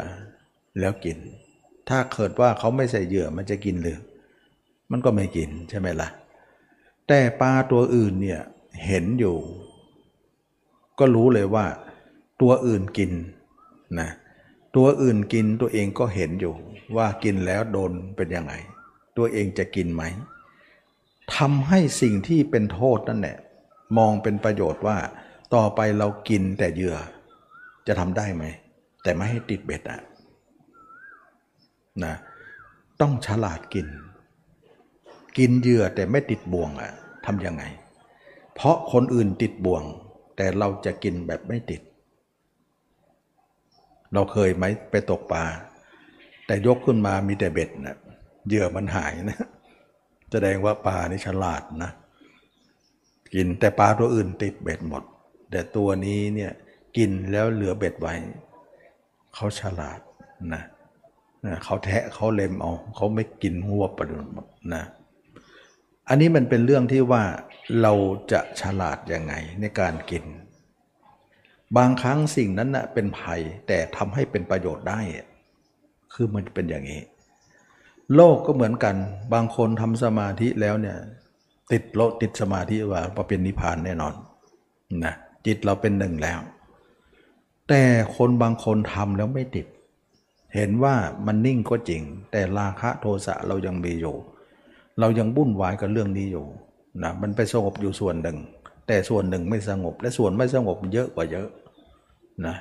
แล้วกิน ถ้าเกิดว่าเขาไม่ใส่เหยื่อมันจะกินหรือ มันก็ไม่กินใช่ไหมละ่ะ แต่ปลาตัวอื่นเนี่ยเห็นอยู่ ก็รู้เลยว่า ตัวอื่นกินนะตัวอื่นกินตัวเองก็เห็นอยู่ ว่ากินแล้วโดนเป็นยังไง ตัวเองจะกินไหม ทำให้สิ่งที่เป็นโทษนั่นแหละมองเป็นประโยชน์ว่า ต่อไปเรากินแต่เหยื่อ จะทำได้ไหม แต่ไม่ให้ติดเบ็ดอะนะต้องฉลาดกิน กินเหยื่อแต่ไม่ติดบ่วงอะทำยังไง เพราะคนอื่นติดบ่วง แต่เราจะกินแบบไม่ติด เราเคยไหมไปตกปลาแต่ยกขึ้นมามีแต่เบ็ดนะเหยื่อมันหายนะ แสดงว่าปลานี่ฉลาดนะ กินแต่ปลาตัวอื่นติดเบ็ดหมด แต่ตัวนี้เนี่ยกินแล้วเหลือเบ็ดไว้เขาฉลาดนะนะเขาแทะเขาเล็มเอาเขาไม่กินหัวประดุหมดนะอันนี้มันเป็นเรื่องที่ว่าเราจะฉลาดยังไงในการกิน บางครั้งสิ่งนั้นนะเป็นภัยแต่ทำให้เป็นประโยชน์ได้ คือมันเป็นอย่างนี้ โลกก็เหมือนกัน บางคนทำสมาธิแล้วเนี่ย ติดโลติดสมาธิว่าพอเป็นนิพพานแน่นอนนะจิตเราเป็นหนึ่งแล้ว แต่คนบางคนทำแล้วไม่ติด เห็นว่ามันนิ่งก็จริง แต่ราคะโทสะเรายังมีอยู่ เรายังบุ่นวายกับเรื่องนี้อยู่นะมันไปสงบอยู่ส่วนหนึ่ง แต่ส่วนหนึ่งไม่สงบ และส่วนไม่สงบเยอะกว่าเยอะนะ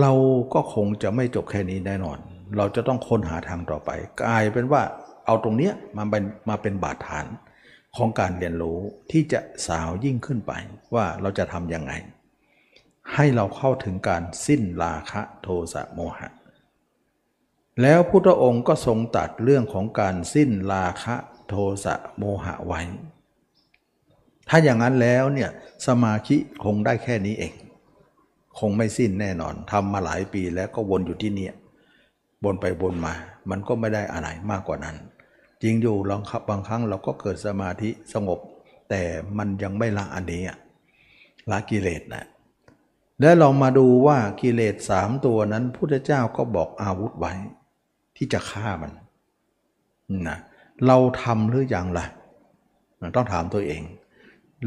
เราก็คงจะไม่จบแค่นี้แน่นอน เราจะต้องค้นหาทางต่อไป กลายเป็นว่าเอาตรงเนี้ยมาเป็นมาเป็นบาดฐานของการเรียนรู้ที่จะสาวยิ่งขึ้นไปว่าเราจะทำยังไง ให้เราเข้าถึงการสิ้นราคะโทสะโมหะ แล้วพุทธองค์ก็ทรงตัดเรื่องของการสิ้นราคะโทสะโมหะไว้ ถ้าอย่างนั้นแล้วเนี่ยสมาธิคงได้แค่นี้เอง คงไม่สิ้นแน่นอนทำมาหลายปีแล้วก็วนอยู่ที่เนี่ย บนไปบนมา มันก็ไม่ได้อะไรมากกว่านั้น จริงอยู่ลองครับบางครั้งเราก็เกิดสมาธิสงบ แต่มันยังไม่ละอันนี้ละกิเลสนะแล้วเรามาดูว่ากิเลสสามตัวนั้นพุทธเจ้าก็บอกอาวุธไว้ ที่จะฆ่ามันนะเราทำหรืออยังล่ะ ต้องถามตัวเอง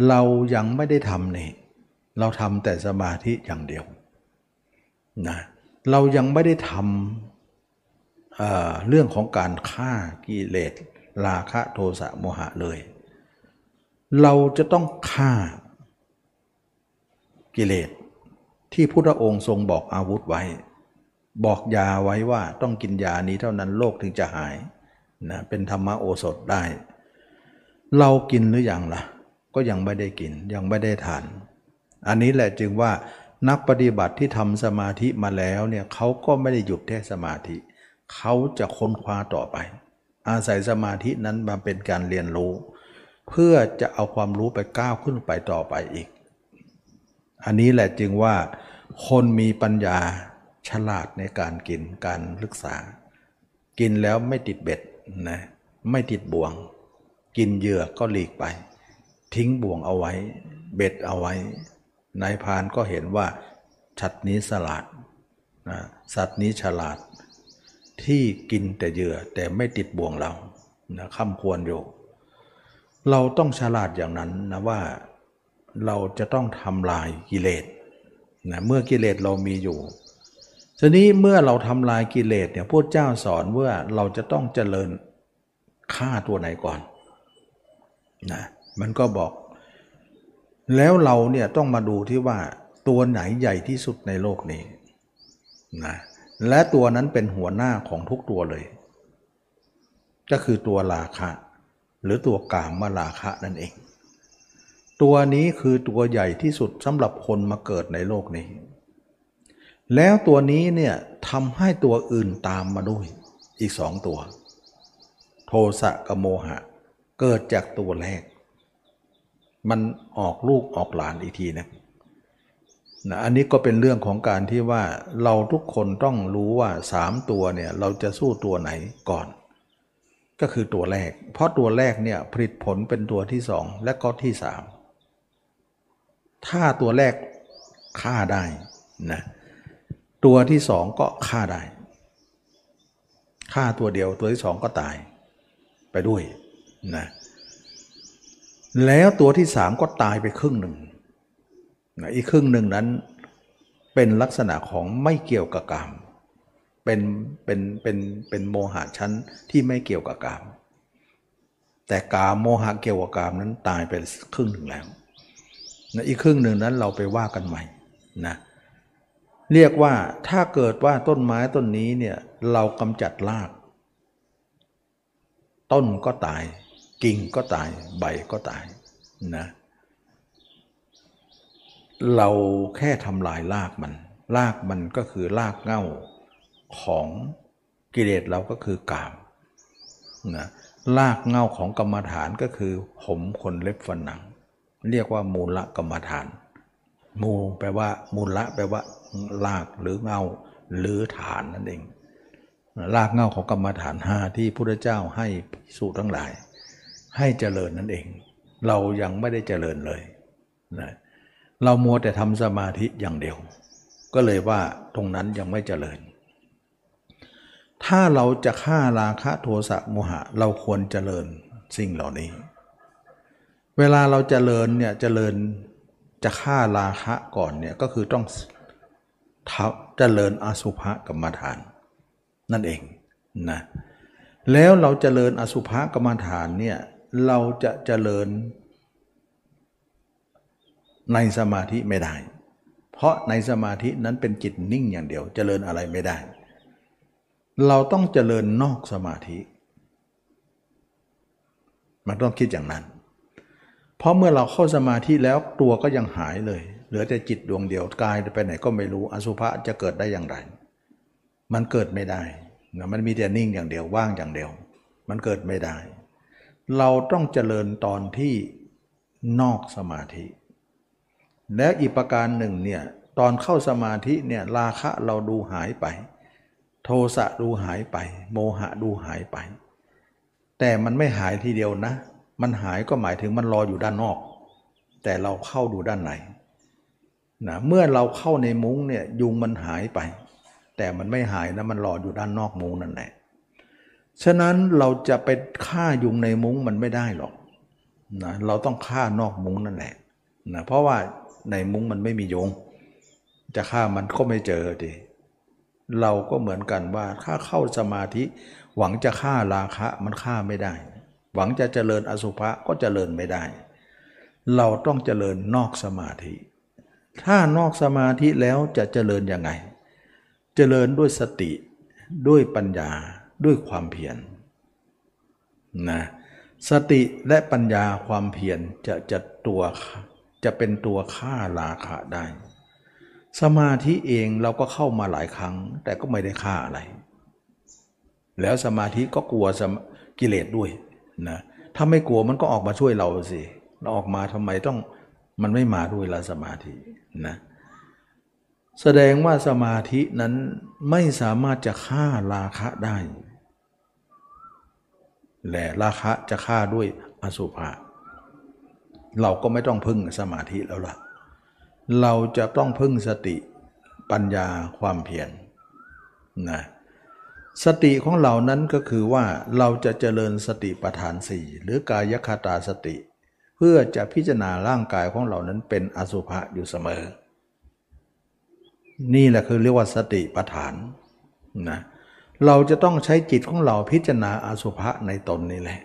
เรายังไม่ได้ทำนี่เราทำแต่สมาธิอย่างเดียวนะเรายังไม่ได้ทำ เรื่องของการฆ่ากิเลสราคะโทสะโมหะเลย เราจะต้องฆ่ากิเลสที่พุทธองค์ทรงบอกอาวุธไว้ บอกยาไว้ว่าต้องกินยานี้เท่านั้นโลกถึงจะหายนะเป็นธรรมโอสถได้ เรากินหรืออยังล่ะ ก็ยังไม่ได้กินยังไม่ได้ทาน อันนี้แหละจึงว่านักปฏิบัติที่ทำสมาธิมาแล้วเนี่ยเขาก็ไม่ได้หยุดแค่สมาธิเเขาจะค้นคว้าต่อไป อาศัยสมาธินั้นมาเป็นการเรียนรู้ เพื่อจะเอาความรู้ไปก้าวขึ้นไปต่อไปอีก อันนี้แหละจึงว่าคนมีปัญญาฉลาดในการกินการศึกษา กินแล้วไม่ติดเบ็ดนะไม่ติดบ่วง กินเหยื่อก็หลีกไป ทิ้งบ่วงเอาไว้ เบ็ดเอาไว้นายพานก็เห็นว่าชัดนี้สลาดนะสัตว์นี้ฉลาด ที่กินแต่เหยื่อแต่ไม่ติดบ่วงเรานะคำควรอยู่ เราต้องฉลาดอย่างนั้นนะว่าเราจะต้องทำลายกิเลสนะเมื่อกิเลสเรามีอยู่ทีนี้เมื่อเราทำลายกิเลสเนี่ยพระเจ้าสอนว่าเราจะต้องเจริญฆ่าตัวไหนก่อนนะมันก็บอก แล้วเราเนี่ยต้องมาดูที่ว่าตัวไหนใหญ่ที่สุดในโลกนี้นะ และตัวนั้นเป็นหัวหน้าของทุกตัวเลย ก็คือตัวราคะ หรือตัวกามมาราคะนั่นเอง ตัวนี้คือตัวใหญ่ที่สุดสำหรับคนมาเกิดในโลกนี้ แล้วตัวนี้เนี่ยทำให้ตัวอื่นตามมาด้วยอีกสองตัว โทสะกับโมหะ เกิดจากตัวแรก มันออกลูกออกหลานอีกทีนะ นะอันนี้ก็เป็นเรื่องของการที่ว่าเราทุกคนต้องรู้ว่าสามตัวเนี่ยเราจะสู้ตัวไหนก่อน ก็คือตัวแรก เพราะตัวแรกเนี่ยผลิตผลเป็นตัวที่สองและก็ที่สามถ้าตัวแรกฆ่าได้นะตัวที่สองก็ฆ่าได้ฆ่าตัวเดียวตัวที่สองก็ตาย ไปด้วยนะแล้วตัวที่สามก็ตายไปครึ่งหนึ่ง นะอีกครึ่งหนึ่งนั้นเป็นลักษณะของไม่เกี่ยวกับกรรมเป็นเป็นเป็นเป็นโมหะชั้นที่ไม่เกี่ยวกับกรรมแต่กามโมหะเกี่ยวกับกรรมนั้นตายไปครึ่งหนึ่งแล้วนะอีกครึ่งหนึ่งนั้นเราไปว่ากันใหม่นะเรียกว่าถ้าเกิดว่าต้นไม้ต้นนี้เนี่ยเรากำจัดราก ต้นก็ตาย กิ่งก็ตายใบก็ตายนะเเราแค่ทำลายรากมัน รากมันก็คือรากเง่าของกิเลสเราก็คือกามนะรากเง่าของกรรมฐานก็คือผมขนเล็บฟันหนัง เรียกว่ามูลกรรมฐาน มูแปลว่า มูลละแปลว่า รากหรือเงาหรือฐานนั่นเอง รากเงาของกรรมฐานห้าที่พระเจ้าให้สู่ทั้งหลาย ให้เจริญนั่นเอง เรายังไม่ได้เจริญเลยนะ เรามัวแต่ทำสมาธิอย่างเดียว ก็เลยว่าตรงนั้นยังไม่เจริญ ถ้าเราจะฆ่าราคะโทสะโมหะ เราควรเจริญสิ่งเหล่านี้ เวลาเราเจริญเนี่ยเจริญจะฆ่าราคะก่อนเนี่ยก็คือต้องเจริญอสุภกรรมฐาน นั่นเองนะแล้วเราเจริญอสุภกรรมฐานเนี่ยเราจะเจริญ ในสมาธิไม่ได้ เพราะในสมาธินั้นเป็นจิตนิ่งอย่างเดียวจเจริญอะไรไม่ได้ เราต้องเจริญนอกสมาธิ มันต้องคิดอย่างนั้น เพราะเมื่อเราเข้าสมาธิแล้วตัวก็ยังหายเลย เหลือแต่จิตดวงเดียวกายไปไหนก็ไม่รู้อสุภะจะเกิดได้อย่างไร มันเกิดไม่ได้มันมีแต่นิ่งอย่างเดียวว่างอย่างเดียว มันเกิดไม่ได้ เราต้องเจริญตอนที่นอกสมาธิ และอีกประการหนึ่งเนี่ยตอนเข้าสมาธิเนี่ยราคะเราดูหายไป โทสะดูหายไป โมหะดูหายไป แต่มันไม่หายทีเดียวนะ มันหายก็หมายถึงมันรออยู่ด้านนอก แต่เราเข้าดูด้านในนะเมื่อเราเข้าในมุ้งเนี่ยยุงมันหายไป แต่มันไม่หายนะมันรออยู่ด้านนอกมุ้งนั่นแหละฉะนั้นเราจะไปฆ่ายุงในมุ้งมันไม่ได้หรอกนะเราต้องฆ่านอกมุ้งนั่นแหละนะเพราะว่า ในมุ้งมันไม่มียงจะฆ่ามันก็ไม่เจอดิเราก็เหมือนกันว่าถ้าเข้าสมาธิ หวังจะฆ่าราคะมันฆ่าไม่ได้ หวังจะเจริญอสุภะก็เจริญไม่ได้ เราต้องเจริญนอกสมาธิ ถ้านอกสมาธิแล้วจะเจริญยังไง เจริญด้วยสติด้วยปัญญาด้วยความเพียรนะสติและปัญญาความเพียรจะจะตัว จะเป็นตัวฆ่าราคะได้ สมาธิเองเราก็เข้ามาหลายครั้ง แต่ก็ไม่ได้ฆ่าอะไร แล้วสมาธิก็กลัวกิเลสด้วยนะถ้าไม่กลัวมันก็ออกมาช่วยเราสิเราออกมาทำไมต้องมันไม่มาด้วยละสมาธินะแสดงว่าสมาธินั้นไม่สามารถจะฆ่าราคะได้และราคะจะฆ่าด้วยอสุภะ เราก็ไม่ต้องพึ่งสมาธิแล้วล่ะ เราจะต้องพึ่งสติปัญญาความเพียรนะสติของเรานั้นก็คือว่าเราจะเจริญสติปัฏฐานสี่หรือกายคตาสติ เพื่อจะพิจารณาร่างกายของเรานั้นเป็นอสุภะอยู่เสมอ นี่แหละคือเรียกว่าสติปัฏฐานนะเราจะต้องใช้จิตของเราพิจารณาอสุภะในตนนี่แหละ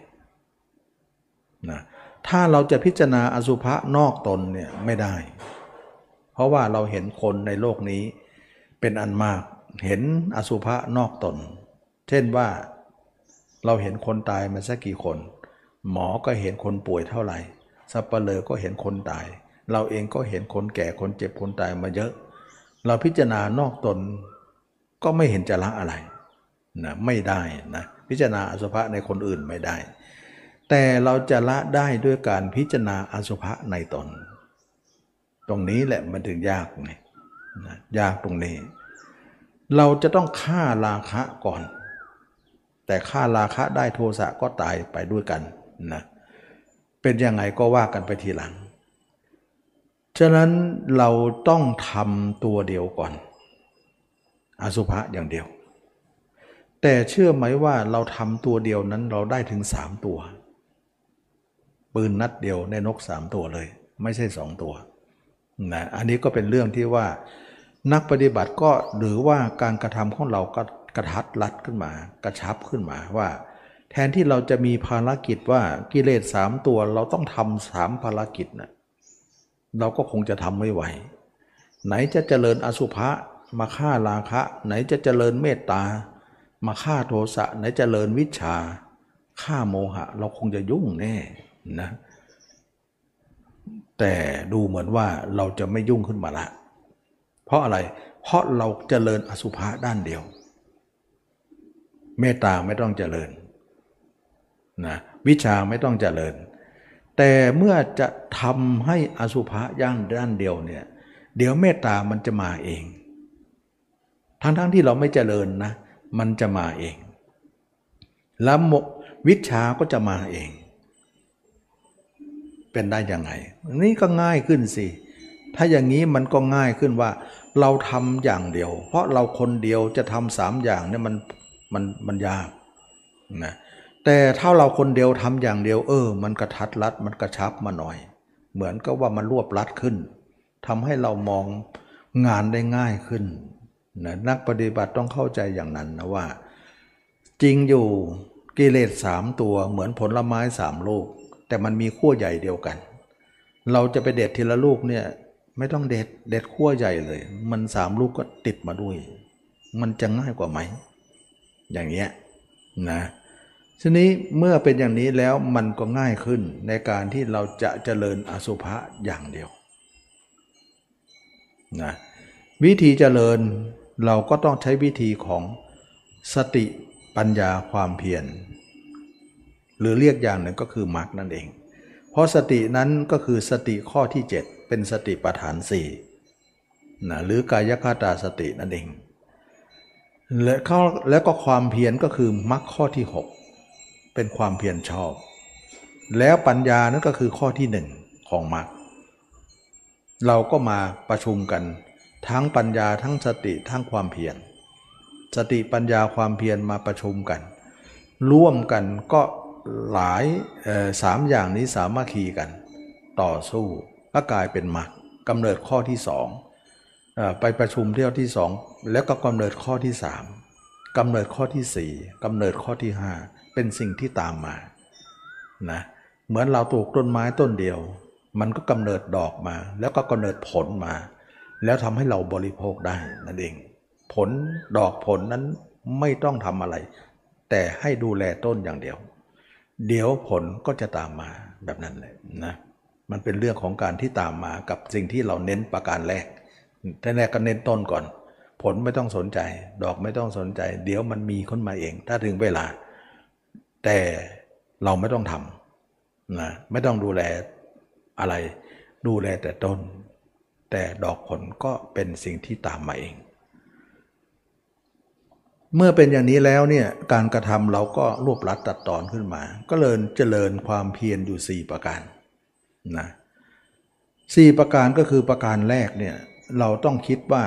นะ ถ้าเราจะพิจารณาอสุภะนอกตนเนี่ยไม่ได้ เพราะว่าเราเห็นคนในโลกนี้เป็นอันมากเห็นอสุภะนอกตน เช่นว่าเราเห็นคนตายมาสักกี่คน หมอก็เห็นคนป่วยเท่าไหร่สัปเหร่อก็เห็นคนตาย เราเองก็เห็นคนแก่คนเจ็บคนตายมาเยอะ เราพิจารณานอกตนก็ไม่เห็นจะละอะไรนะไม่ได้นะพิจารณาอสุภะในคนอื่นไม่ได้ แต่เราจะละได้ด้วยการพิจารณาอสุภะในตน ตรงนี้แหละมันถึงยากไงยากตรงนี้ เราจะต้องฆ่าราคะก่อน แต่ฆ่าราคะได้โทสะก็ตายไปด้วยกันนะเป็นยังไงก็ว่ากันไปทีหลัง ฉะนั้นเราต้องทำตัวเดียวก่อน อสุภะอย่างเดียว แต่เชื่อไหมว่าเราทำตัวเดียวนั้นเราได้ถึงสามตัว ปืนนัดเดียวในนกสามตัวเลย ไม่ใช่สองตัวนะอันนี้ก็เป็นเรื่องที่ว่า นักปฏิบัติก็หรือว่าการกระทำของเราก็กระทัดรัดขึ้นมา กระชับขึ้นมาว่า แทนที่เราจะมีภารกิจว่ากิเลสสามตัวเราต้องทำสามภารกิจนะเราก็คงจะทำไม่ไหว ไหนจะเจริญอสุภะมาฆ่าราคะ ไหนจะเจริญเมตตา มาฆ่าโทสะไหนจเจริญวิชาฆ่าโมหะ เราคงจะยุ่งแน่ นะแต่ดูเหมือนว่าเราจะไม่ยุ่งขึ้นมาละ เพราะอะไร เพราะเราจเจริญอสุภะด้านเดียว เมตตาไม่ต้องเจริญนะวิชาไม่ต้องเจริญ แต่เมื่อจะทำให้อสุภะย่างด้านเดียวเนี่ยเดี๋ยวเมตตามันจะมาเอง ทั้งๆทที่เราไม่เจริญนะ มันจะมาเอง แล้ววิชาก็จะมาเอง เป็นได้ยังไง นี่ก็ง่ายขึ้นสิ ถ้าอย่างนี้มันก็ง่ายขึ้นว่า เราทำอย่างเดียว เพราะเราคนเดียวจะทำสามอย่างเนี่ยมันมันมันยากนะแต่ถ้าเราคนเดียวทำอย่างเดียว เออ มันกระทัดรัดมันกระชับมาหน่อย เหมือนก็ว่ามันรวบรัดขึ้นทำให้เรามองงานได้ง่ายขึ้นนะนักปฏิบัติต้องเข้าใจอย่างนั้นนะว่า จริงอยู่กิเลสสามตัวเหมือนผลไม้สามลูก แต่มันมีขั้วใหญ่เดียวกัน เราจะไปเด็ดทีละลูกเนี่ยไม่ต้องเด็ดเด็ดขั้วใหญ่เลย มันสามลูกก็ติดมาด้วย มันจะง่ายกว่าไหม อย่างเงี้ยนะทีนี้เมื่อเป็นอย่างนี้แล้วมันก็ง่ายขึ้นในการที่เราจะเจริญอสุภะอย่างเดียวนะวิธีเจริญเราก็ต้องใช้วิธีของสติปัญญาความเพียร หรือเรียกอย่างหนึ่งก็คือมรรคนั่นเอง เพราะสตินั้นก็คือสติข้อที่ 7 เป็นสติปัฏฐานสี่นะหรือกายคตาสตินั่นเอง และข้าแล้วก็ความเพียรก็คือมรรคข้อที่ 6 เป็นความเพียรชอบ แล้วปัญญานั่นก็คือข้อที่หนึ่งของมรรคเราก็มาประชุมกันทั้งปัญญาทั้งสติทั้งความเพียรสติปัญญาความเพียรมาประชุมกัน ร่วมกันก็ หลายสามอย่างนี้สามัคคีกัน ต่อสู้ก็กลายเป็นมรรคกำเนิดข้อที่สองไปประชุมเที่ยวที่สองแล้วก็กำเนิดข้อที่สามกำเนิดข้อที่สี่กำเนิดข้อที่ห้าเป็นสิ่งที่ตามมานะเหมือนเราปลูกต้นไม้ต้นเดียว มันก็กำเนิดดอกมา แล้วก็กำเนิดผลมา แล้วทำให้เราบริโภคได้นั่นเอง ผลดอกผลนั้นไม่ต้องทำอะไร แต่ให้ดูแลต้นอย่างเดียว เดี๋ยวผลก็จะตามมาแบบนั้นเลยนะมันเป็นเรื่องของการที่ตามมากับสิ่งที่เราเน้นประการแรกแต่แรกก็เน้นต้นก่อน ผลไม่ต้องสนใจ ดอกไม่ต้องสนใจ เดี๋ยวมันมีขึ้นมาเอง ถ้าถึงเวลา แต่เราไม่ต้องทำนะไม่ต้องดูแลอะไร ดูแลแต่ต้น แต่ดอกผลก็เป็นสิ่งที่ตามมาเอง เมื่อเป็นอย่างนี้แล้วเนี่ยการกระทำเราก็รวบรัดตัดตอนขึ้นมา ก็เลยเจริญความเพียรอยู่ 4 ประการนะสี่ประการก็คือประการแรกเนี่ยเราต้องคิดว่า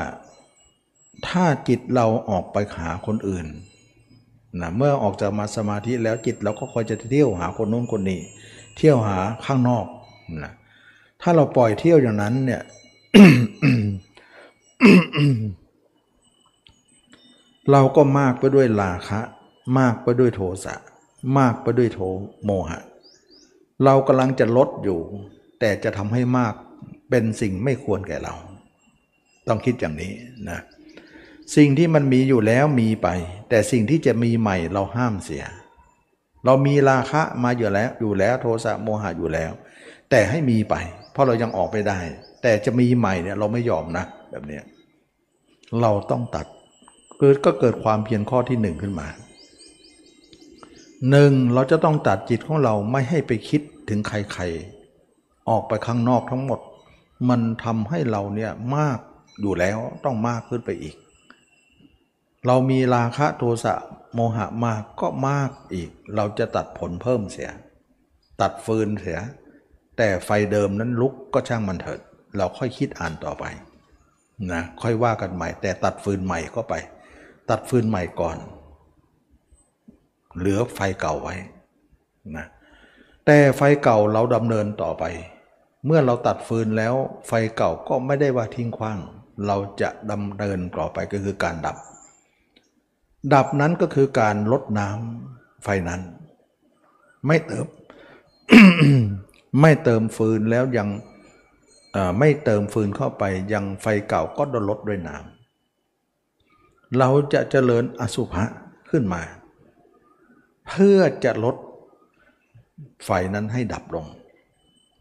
ถ้าจิตเราออกไปหาคนอื่นนะเมื่อออกจากมาสมาธิแล้วจิตเราก็คอยจะเที่ยวหาคนโน้นคนนี้ เที่ยวหาข้างนอกนะถ้าเราปล่อยเที่ยวอย่างนั้นเนี่ย เราก็มากไปด้วยราคะ มากไปด้วยโทสะมากไปด้วยโทโมหะ เรากำลังจะลดอยู่ แต่จะทำให้มากเป็นสิ่งไม่ควรแก่เรา ต้องคิดอย่างนี้นะสิ่งที่มันมีอยู่แล้วมีไป แต่สิ่งที่จะมีใหม่เราห้ามเสีย เรามีราคะมาอยู่แล้วอยู่แล้วโทสะโมหะอยู่แล้ว แต่ให้มีไป เพราะเรายังออกไปได้ แต่จะมีใหม่เนี่ยเราไม่ยอมนะ แบบนี้เราต้องตัด เกิดก็เกิดความเพียรข้อที่หนึ่งขึ้นมาหนึ่งเราจะต้องตัดจิตของเราไม่ให้ไปคิดถึงใครๆ ออกไปข้างนอกทั้งหมด มันทำให้เราเนี่ยมากอยู่แล้วต้องมากขึ้นไปอีก เรามีราคะโทสะโมหะมากก็มากอีก เราจะตัดผลเพิ่มเสีย ตัดฟืนเสีย แต่ไฟเดิมนั้นลุกก็ช่างมันเถิด เราค่อยคิดอ่านต่อไปนะค่อยว่ากันใหม่ แต่ตัดฟืนใหม่ก็ไป ตัดฟืนใหม่ก่อน เหลือไฟเก่าไว้นะแต่ไฟเก่าเราดำเนินต่อไป เมื่อเราตัดฟืนแล้วไฟเก่าก็ไม่ได้ว่าทิ้งขว้าง เราจะดำเนินต่อไปก็คือการดับ ดับนั้นก็คือการลดน้ำไฟนั้น ไม่เติมไม่เติมฟืนแล้วยังไม่เติมฟืนเข้าไปยังไฟเก่าก็ดลดด้วยน้ำ เราจะเจริญอสุภะขึ้นมา เพื่อจะลดไฟนั้นให้ดับลง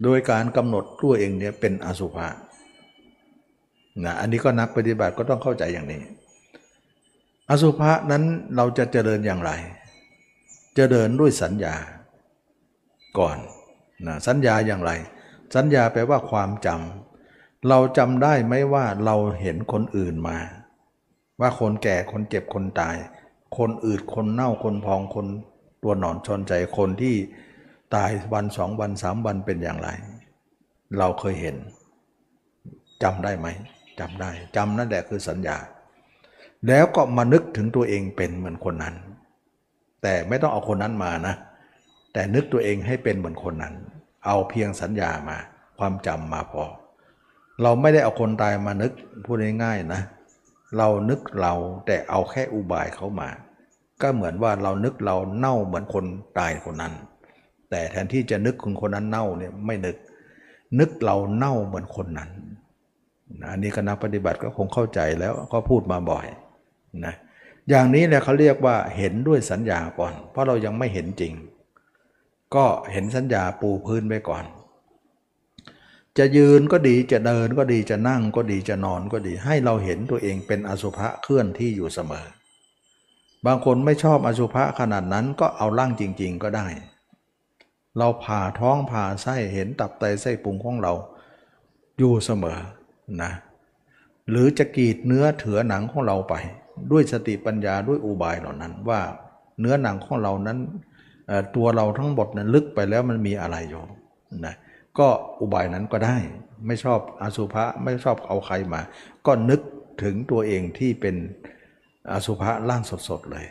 โดยการกำหนดตัวเองเนี่ยเป็นอสุภะนะอันนี้ก็นักปฏิบัติก็ต้องเข้าใจอย่างนี้ อสุภะนั้นเราจะเจริญอย่างไร เจริญด้วยสัญญาก่อนนะสัญญาอย่างไร สัญญาแปลว่าความจำเราจำได้ไหมว่าเราเห็นคนอื่นมา ว่าคนแก่คนเจ็บคนตาย คนอืดคนเน่าคนพองคนตัวหนอนชนใจคนที่ตายวันสองวันสามวันเป็นอย่างไร เราเคยเห็นจำได้ไหมจำได้จำนั่นแหละคือสัญญา แล้วก็มานึกถึงตัวเองเป็นเหมือนคนนั้น แต่ไม่ต้องเอาคนนั้นมานะ แต่นึกตัวเองให้เป็นเหมือนคนนั้น เอาเพียงสัญญามา ความจำมาพอ เราไม่ได้เอาคนตายมานึกพูดง่ายๆนะ เรานึกเราแต่เอาแค่อุบายเขามา ก็เหมือนว่าเรานึกเราเน่าเหมือนคนตายคนนั้น แต่แทนที่จะนึกคนคนนั้นเน่าเนี่ยไม่นึก นึกเราเน่าเหมือนคนนั้นอันนี้คณะปฏิบัติก็คงเข้าใจแล้วก็พูดมาบ่อยนะอย่างนี้แหละเขาเรียกว่าเห็นด้วยสัญญาก่อน เพราะเรายังไม่เห็นจริง ก็เห็นสัญญาปูพื้นไปก่อน จะยืนก็ดีจะเดินก็ดีจะนั่งก็ดีจะนอนก็ดี ให้เราเห็นตัวเองเป็นอสุภะเคลื่อนที่อยู่เสมอ บางคนไม่ชอบอสุภะขนาดนั้นก็เอาร่างจริง ๆก็ได้ เราผ่าท้องผ่าไส้เห็นตับไตไส้ปุงของเราอยู่เสมอนะหรือจะกีดเนื้อเถือหนังของเราไป ด้วยสติปัญญาด้วยอุบายเหล่านั้นว่าเนื้อหนังของเรานั้นตัวเราทั้งหมดนั้นลึกไปแล้วมันมีอะไรอยู่นะ ก็อุบายนั้นก็ได้ ไม่ชอบอสุภะไม่ชอบเอาใครมา ก็นึกถึงตัวเองที่เป็นอสุภะร่างสดๆเลย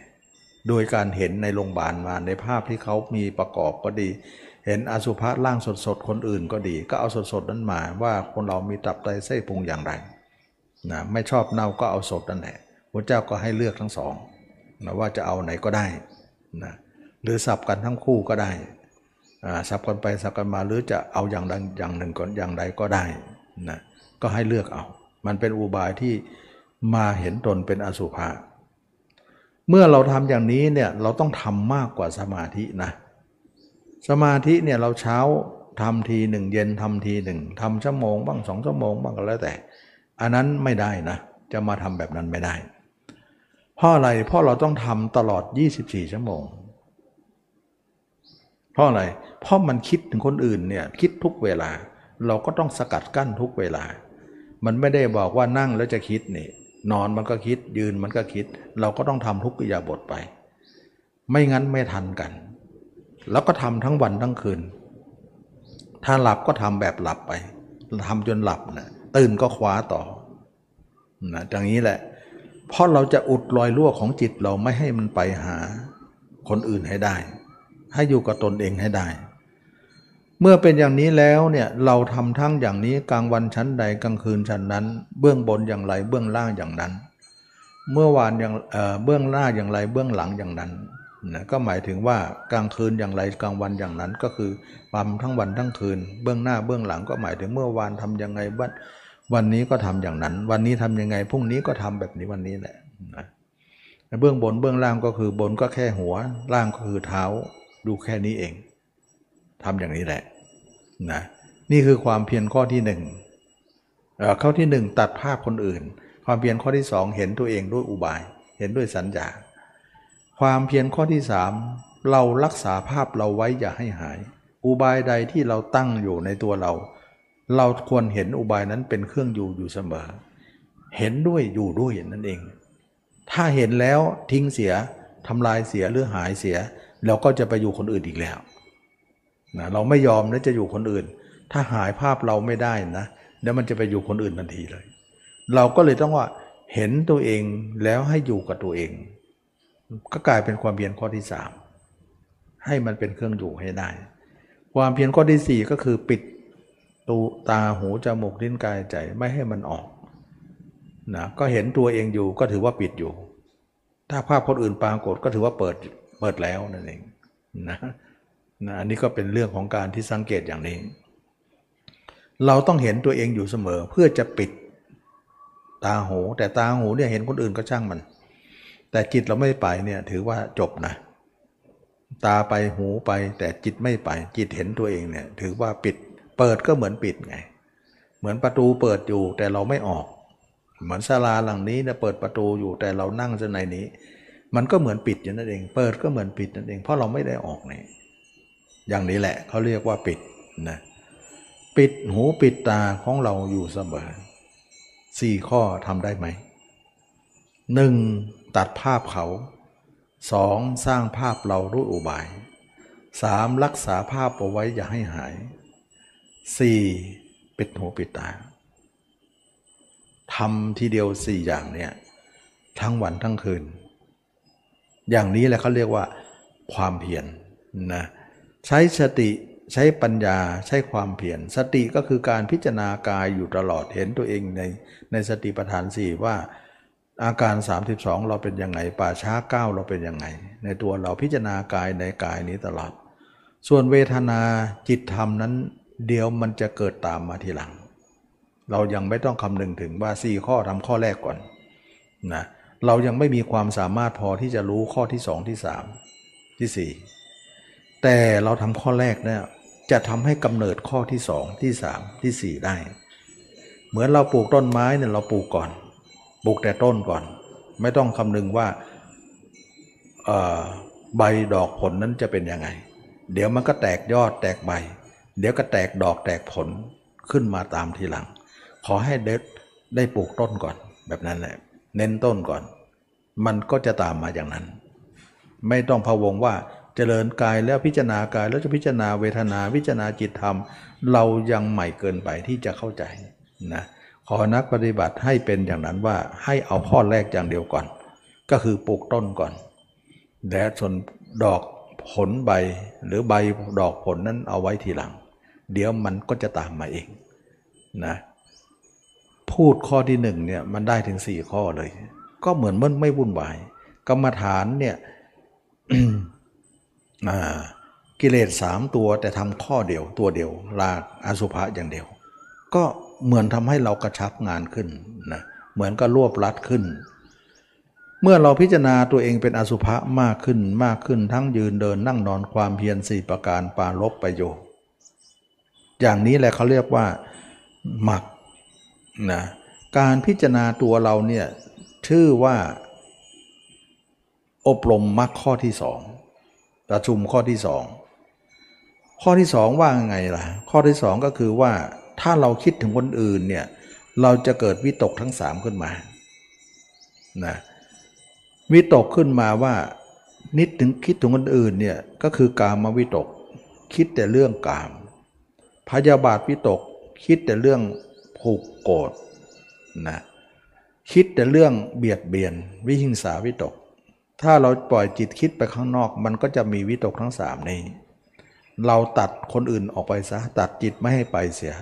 โดยการเห็นในโรงพยาบาลมาในภาพที่เขามีประกอบก็ดี เห็นอสุภะร่างสดๆคนอื่นก็ดี ก็เอาสดๆนั้นมาว่าคนเรามีตับไตไส้พุงอย่างไรนะไม่ชอบเน่าก็เอาสดนั่นแหละพระเจ้าก็ให้เลือกทั้งสองนะว่าจะเอาไหนก็ได้นะหรือสับกันทั้งคู่ก็ได้ สับกันไปสับกันมาหรือจะเอาอย่างใดอย่างหนึ่งก่อนอย่างใดก็ได้นะก็ให้เลือกเอา มันเป็นอุบายที่มาเห็นตนเป็นอสุภะเมื่อเราทำอย่างนี้เนี่ยเราต้องทำมากกว่าสมาธินะสมาธิเนี่ยเราเช้าทำทีหนึ่งเย็นทำทีหนึ่งทำชั่วโมงบ้างสองชั่วโมงบ้างก็แล้วแต่ อันนั้นไม่ได้นะ จะมาทำแบบนั้นไม่ได้เพราะอะไรเพราะเราต้องทำตลอด 24 ชั่วโมงเพราะอะไรเเพราะมันคิดถึงคนอื่นเนี่ยคิดทุกเวลา เราก็ต้องสกัดกั้นทุกเวลา มันไม่ได้บอกว่านั่งแล้วจะคิดนี่นอนมันก็คิดยืนมันก็คิด เราก็ต้องทำทุกอิยาบทไป ไม่งั้นไม่ทันกัน แล้วก็ทำทั้งวันทั้งคืน ถ้าหลับก็ทำแบบหลับไปทำจนหลับนะตื่นก็คว้าต่อนะอย่างนี้แหละ เพราะเราจะอุดรอยรั่วของจิตเราไม่ให้มันไปหาคนอื่นให้ได้ ให้อยู่กับตนเองให้ได้ เมื่อเป็นอย่างนี้แล้วเนี่ยเราทำทั้งอย่างนี้กลางวันชั้นใดกลางคืนชั้นนั้น เบื้องบนอย่างไรเบื้องล่างอย่างนั้น เมื่อวานอย่างเบื้องหน้าอย่างไรเบื้องหลังอย่างนั้นนะก็หมายถึงว่ากลางคืนอย่างไรกลางวันอย่างนั้นก็คือความทั้งวันทั้งคืน เบื้องหน้าเบื้องหลังก็หมายถึงเมื่อวานทํำยังไงวันวันนี้ก็ทำอย่างนั้น วันนี้ทำยังไงพรุ่งนี้ก็ทำแบบนี้วันนี้แหละนะเบื้องบนเบื้องล่างก็คือบนก็แค่หัวล่างก็คือเท้าดูแค่นี้เอง ทำอย่างนี้แหละนะนี่คือความเพียรข้อที่หนึ่งข้อที่หนึ่งตัดภาพคนอื่น ความเพียรข้อที่สองเห็นตัวเองด้วยอุบาย เห็นด้วยสัญญา ความเพียรข้อที่สามเรารักษาภาพเราไว้อย่าให้หาย อุบายใดที่เราตั้งอยู่ในตัวเรา เราควรเห็นอุบายนั้นเป็นเครื่องอยู่อยู่เสมอ เห็นด้วยอยู่ด้วยนั่นเอง ถ้าเห็นแล้วทิ้งเสียทำลายเสียหรือหายเสีย เราก็จะไปอยู่คนอื่นอีกแล้ว นะเราไม่ยอมนะจะอยู่คนอื่น ถ้าหายภาพเราไม่ได้นะเดี๋ยวมันจะไปอยู่คนอื่นทันทีเลย เราก็เลยต้องว่าเห็นตัวเองแล้วให้อยู่กับตัวเอง ก็กลายเป็นความเพียรข้อที่สามให้มันเป็นเครื่องอยู่ให้ได้ ความเพียรข้อที่สี่ก็คือปิดตูตาหูจมูกลิ้นกายใจไม่ให้มันออกนะก็เห็นตัวเองอยู่ก็ถือว่าปิดอยู่ ถ้าภาพคนอื่นปรากฏก็ถือว่าเปิดเปิดแล้วนั่นเองนะ นะอันนี้ก็เป็นเรื่องของการที่สังเกตอย่างนี้ เราต้องเห็นตัวเองอยู่เสมอเพื่อจะปิดตาหู แต่ตาหูเนี่ยเห็นคนอื่นก็ช่างมัน แต่จิตเราไม่ไปเนี่ยถือว่าจบนะตาไปหูไปแต่จิตไม่ไป จิตเห็นตัวเองเนี่ยถือว่าปิด เปิดก็เหมือนปิดไง เหมือนประตูเปิดอยู่แต่เราไม่ออก เหมือนศาลาหลังนี้เนี่ยเปิดประตูอยู่แต่เรานั่งในนี้ มันก็เหมือนปิดอย่างนั้นเอง เปิดก็เหมือนปิดนั่นเองเพราะเราไม่ได้ออกเนี่ย อย่างนี้แหละเขาเรียกว่าปิดนะปิดหูปิดตาของเราอยู่เสมอสี่ข้อทำได้ไหมหนึ่งตัดภาพเขาสองสร้างภาพเราด้วยอุบายสามรักษาภาพเอาไว้อย่าให้หายสี่ปิดหูปิดตาทำทีเดียวสี่อย่างเนี่ยทั้งวันทั้งคืน อย่างนี้แหละเขาเรียกว่าความเพียรนนะ ใช้สติใช้ปัญญาใช้ความเพียรสติก็คือการพิจารณากายอยู่ตลอดเห็นตัวเองในในสติปัฏฐานสี่ว่า อาการ 32 เราเป็นยังไงป่าช้าเก้าเราเป็นยังไง ในตัวเราพิจารณากายในกายนี้ตลอด ส่วนเวทนาจิตธรรมนั้น เดี๋ยวมันจะเกิดตามมาทีหลัง เรายังไม่ต้องคำนึงถึงว่าสี่ข้อทำข้อแรกก่อนนะเรายังไม่มีความสามารถพอที่จะรู้ข้อที่สองที่สามที่สี่ แต่เราทำข้อแรกเนี่ยจะทำให้กำเนิดข้อที่สองที่สามที่สี่ได้ เหมือนเราปลูกต้นไม้เนี่ยเราปลูกก่อน ปลูกแต่ต้นก่อน ไม่ต้องคำนึงว่าใบดอกผลนั้นจะเป็นยังไง เดี๋ยวมันก็แตกยอดแตกใบ เดี๋ยวก็แตกดอกแตกผลขึ้นมาตามทีหลัง ขอให้เด็ดได้ปลูกต้นก่อน แบบนั้นแหละเน้นต้นก่อน มันก็จะตามมาอย่างนั้น ไม่ต้องพะวงว่า เจริญกายแล้วพิจารณากายแล้วจะพิจารณาเวทนาพิจารณาจิตธรรม เรายังใหม่เกินไปที่จะเข้าใจนะขอนักปฏิบัติให้เป็นอย่างนั้นว่าให้เอาข้อแรกอย่างเดียวก่อน ก็คือปลูกต้นก่อนและส่วนดอกผลใบหรือใบดอกผลนั้นเอาไว้ทีหลัง เดี๋ยวมันก็จะตามมาเองนะพูดข้อที่หนึ่งเนี่ยมันได้ถึงสี่ข้อเลย ก็เหมือนมันไม่วุ่นวายกรรมฐานเนี่ย กิเลสสามตัวแต่ทำข้อเดียวตัวเดียวลากอสุภะอย่างเดียว ก็เหมือนทำให้เรากระชับงานขึ้นนะเหมือนก็รวบรัดขึ้น เมื่อเราพิจารณาตัวเองเป็นอสุภะมากขึ้นมากขึ้นทั้งยืนเดินนั่งนอนความเพียรสี่ประการปาลบประโยชน์อย่างนี้แหละเขาเรียกว่าหมักนะการพิจารณาตัวเราเนี่ยชื่อว่า อบรมมรรคข้อที่สอง ประชุมข้อที่สองข้อที่สองว่าไงล่ะ ข้อที่สองก็คือว่าถ้าเราคิดถึงคนอื่นเนี่ยเราจะเกิดวิตกทั้งสามขึ้นมานะวิตกขึ้นมาว่านิดถึงคิดถึงคนอื่นเนี่ยก็คือกามวิตก คิดแต่เรื่องกาม พยาบาทวิตก คิดแต่เรื่องผูกโกรธนะคิดแต่เรื่องเบียดเบียน วิหิงสาวิตก ถ้าเราปล่อยจิตคิดไปข้างนอก มันก็จะมีวิตกทั้งสามนี้เราตัดคนอื่นออกไปซะตัดจิตไม่ให้ไปเสีย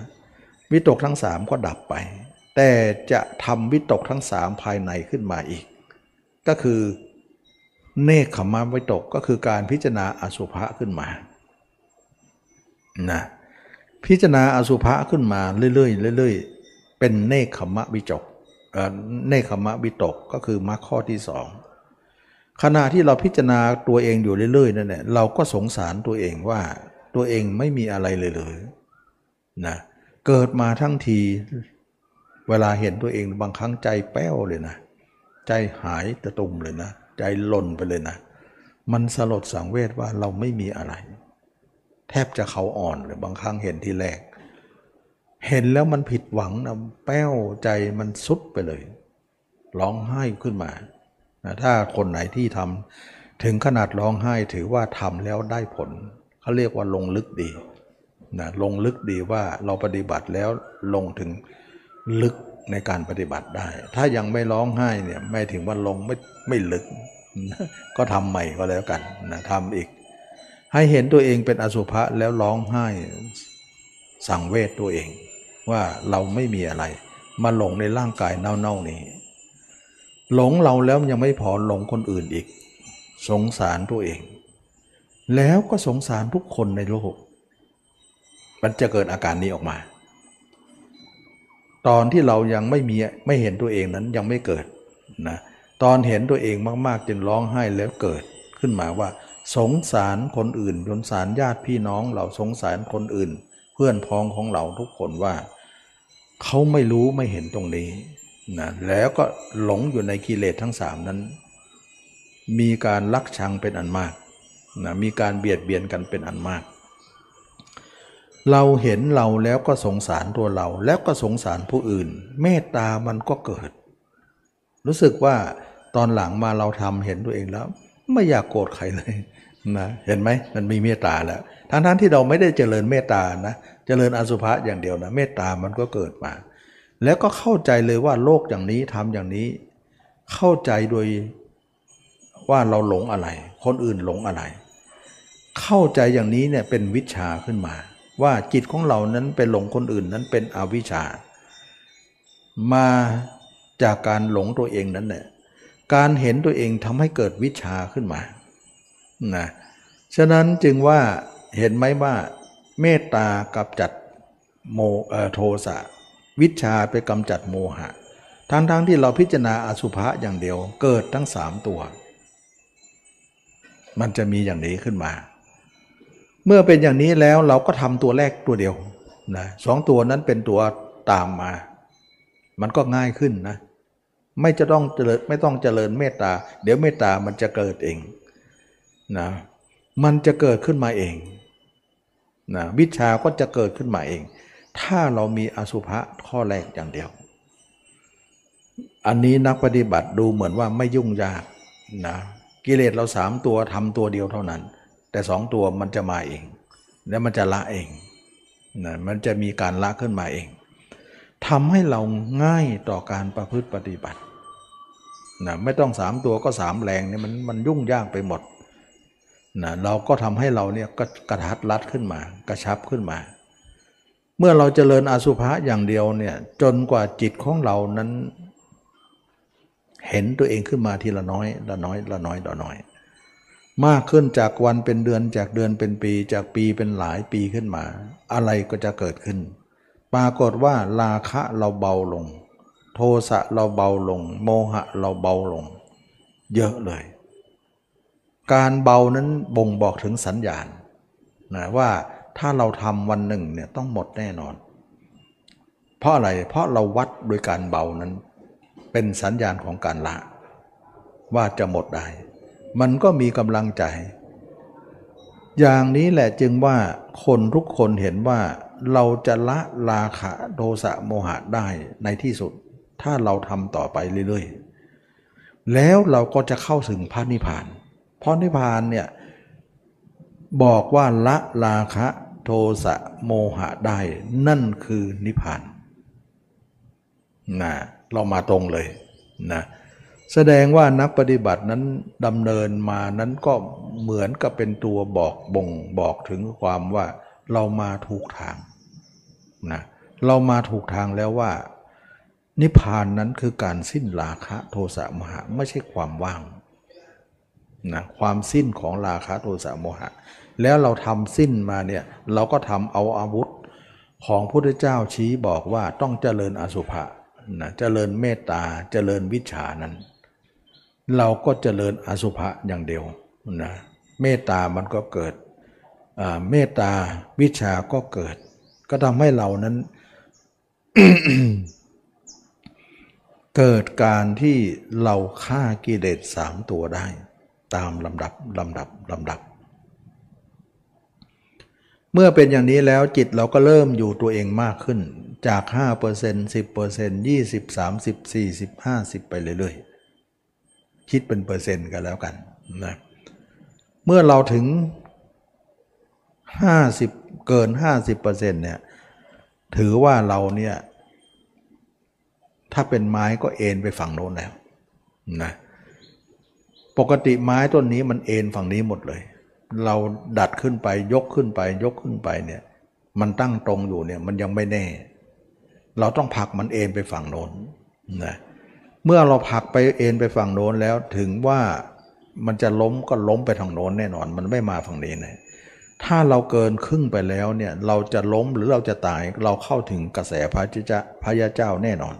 วิตกทั้งสามก็ดับไป แต่จะทำวิตกทั้งสามภายในขึ้นมาอีก ก็คือเนคขมาวิตกก็คือการพิจารณาอสุภะขึ้นมานะพิจารณาอสุภะขึ้นมาเรื่อยๆเรื่อยๆเป็นเนคขมะวิจกเนคขมะวิตกก็คือมรรคข้อที่สอง ขณะที่เราพิจารณาตัวเองอยู่เรื่อยๆนั่นแหละเราก็สงสารตัวเองว่าตัวเองไม่มีอะไรเลยเลยนะเกิดมาทั้งที เวลาเห็นตัวเองบางครั้งใจแป้วเลยนะ ใจหายตะตุ่มเลยนะ ใจหล่นไปเลยนะ มันสลดสังเวชว่าเราไม่มีอะไร แทบจะเขาอ่อนเลยบางครั้งเห็นทีแรก เห็นแล้วมันผิดหวังนะแป้วใจมันสุดไปเลยร้องไห้ขึ้นมา นะถ้าคนไหนที่ทำถึงขนาดร้องไห้ถือว่าทำแล้วได้ผลเขาเรียกว่าลงลึกดีนะลงลึกดีว่าเราปฏิบัติแล้วลงถึงลึกในการปฏิบัติได้ ถ้ายังไม่ร้องไห้เนี่ยไม่ถึงว่าลงไม่ไม่ลึก ก็ทำใหม่ก็แล้วกันนะทำอีก ให้เห็นตัวเองเป็นอสุภะแล้วร้องไห้สั่งเวทตัวเอง ว่าเราไม่มีอะไร มาหลงในร่างกายเน่าๆนี้ หลงเราแล้วยังไม่พอหลงคนอื่นอีก สงสารตัวเอง แล้วก็สงสารทุกคนในโลก มันจะเกิดอาการนี้ออกมา ตอนที่เรายังไม่มีไม่เห็นตัวเองนั้นยังไม่เกิดนะตอนเห็นตัวเองมากๆจนร้องไห้แล้วเกิดขึ้นมาว่า สงสารคนอื่นสงสารญาติพี่น้องเราสงสารคนอื่น เพื่อนพ้องของเราทุกคนว่า เขาไม่รู้ไม่เห็นตรงนี้ นะแล้วก็หลงอยู่ในกิเลสทั้งสามนั้น มีการลักชังเป็นอันมากนะมีการเบียดเบียนกันเป็นอันมาก เราเห็นเราแล้วก็สงสารตัวเราแล้วก็สงสารผู้อื่น เมตตามันก็เกิด รู้สึกว่าตอนหลังมาเราทำเห็นตัวเองแล้ว ไม่อยากโกรธใครเลยนะเห็นไหมมันมีเมตตาแล้วทั้งทั้งที่เราไม่ได้เจริญเมตตานะ เจริญอสุภะอย่างเดียวนะ เมตตามันก็เกิดมา แล้วก็เข้าใจเลยว่าโลกอย่างนี้ทำอย่างนี้ เข้าใจโดยว่าเราหลงอะไร คนอื่นหลงอะไร เข้าใจอย่างนี้เนี่ยเป็นวิชาขึ้นมา ว่าจิตของเรานั้นเป็นหลงคนอื่นนั้นเป็นอวิชชา มาจากการหลงตัวเองนั้นเนี่ยการเห็นตัวเองทำให้เกิดวิชาขึ้นมานะฉะนั้นจึงว่าเห็นไหมว่าเมตตากับจัดโมโทสะ วิชาไปกำจัดโมหะ ทั้งๆทที่เราพิจารณาอสุภะอย่างเดียวเกิดทั้งสามตัว มันจะมีอย่างนี้ขึ้นมา เมื่อเป็นอย่างนี้แล้วเราก็ทำตัวแรกตัวเดียวนะสองตัวนั้นเป็นตัวตามมา มันก็ง่ายขึ้นนะ ไม่จะต้องเจริญไม่ต้องเจริญเมตตา เดี๋ยวเมตตามันจะเกิดเองนะมันจะเกิดขึ้นมาเองนะวิชาก็จะเกิดขึ้นมาเอง ถ้าเรามีอสุภะข้อแรกอย่างเดียว อันนี้นักปฏิบัติดูเหมือนว่าไม่ยุ่งยากนะกิเลสเราสามตัวทำตัวเดียวเท่านั้น แต่สองตัวมันจะมาเอง แล้วมันจะละเองนะมันจะมีการละขึ้นมาเองทำให้เราง่ายต่อการประพฤติปฏิบัตินะไม่ต้องสามตัวก็สามแรงเนี่ยมันมันยุ่งยากไปหมดนะเราก็ทำให้เราเนี่ยก็กระทัดรัดขึ้นมา กระชับขึ้นมา เมื่อเราจเจริญอสุภะอย่างเดียวเนี่ยจนกว่าจิตของเรานั้น เห็นตัวเองขึ้นมาทีละน้อยละน้อยละน้อยละน้อย มากขึ้นจากวันเป็นเดือนจากเดือนเป็นปี จากปีเป็นหลายปีขึ้นมา อะไรก็จะเกิดขึ้น ปรากฏว่าราคะเราเบาลง โทสะเราเบาลง โมหะเราเบาลง เยอะเลย การเบานั้นบ่งบอกถึงสัญญาณนะว่า ถ้าเราทำวันหนึ่งเนี่ยต้องหมดแน่นอน เพราะอะไรเพราะเราวัดโดยการเบานั้น เป็นสัญญาณของการละ ว่าจะหมดได้ มันก็มีกำลังใจ อย่างนี้แหละจึงว่าคนทุกคนเห็นว่าเราจะละราคะโทสะโมหะได้ในที่สุด ถ้าเราทำต่อไปเรื่อยๆ แล้วเราก็จะเข้าถึงพระนิพพาน เพราะนิพพานเนี่ยบอกว่าละราคะ โทสะโมหะได้ นั่นคือนิพพานนะเรามาตรงเลยนะแสดงว่านักปฏิบัตินั้นดำเนินมานั้นก็เหมือนกับเป็นตัวบอกบ่งบอกถึงความว่าเรามาถูกทางนะเรามาถูกทางแล้วว่า นิพพานนั้นคือการสิ้นราคะโทสะโมหะไม่ใช่ความว่างนะความสิ้นของราคะโทสะโมหะ แล้วเราทำสิ้นมาเนี่ยเราก็ทำเอาอาวุธของพระเจ้าชี้บอกว่าต้องเจริญอสุภะนะเจริญเมตตาเจริญวิชานั้น เราก็เจริญอสุภะอย่างเดียวนะเมตตามันก็เกิดเมตตาวิชาก็เกิด ก็ทำให้เรานั้น เกิดการที่เราฆ่ากิเลสสามตัวได้ ตามลำดับลำดับลำดับ เมื่อเป็นอย่างนี้แล้วจิตเราก็เริ่มอยู่ตัวเองมากขึ้น จาก 5% 10% 20 30 40 50 ไปเรื่อยๆ คิดเป็นเปอร์เซ็นต์กันแล้วกันนะเมื่อเราถึง 50 เกิน 50%เนี่ยถือว่าเราเนี่ยถ้าเป็นไม้ก็เอ็นไปฝั่งโน้นแล้วนะปกติไม้ต้นนี้มันเอ็นฝั่งนี้หมดเลย เราดัดขึ้นไปยกขึ้นไปยกขึ้นไปเนี่ย มันตั้งตรงอยู่เนี่ยมันยังไม่แน่ เราต้องผลักมันเอ็นไปฝั่งโน้นนะเมื่อเราผลักไปเอ็นไปฝั่งโน้นแล้วถึงว่ามันจะล้มก็ล้มไปทางโน้นแน่นอน มันไม่มาฝั่งนี้นะถ้าเราเกินครึ่งไปแล้วเนี่ยเราจะล้มหรือเราจะตายเราเข้าถึงกระแสพระเจ้าพระยาเจ้าแน่นอน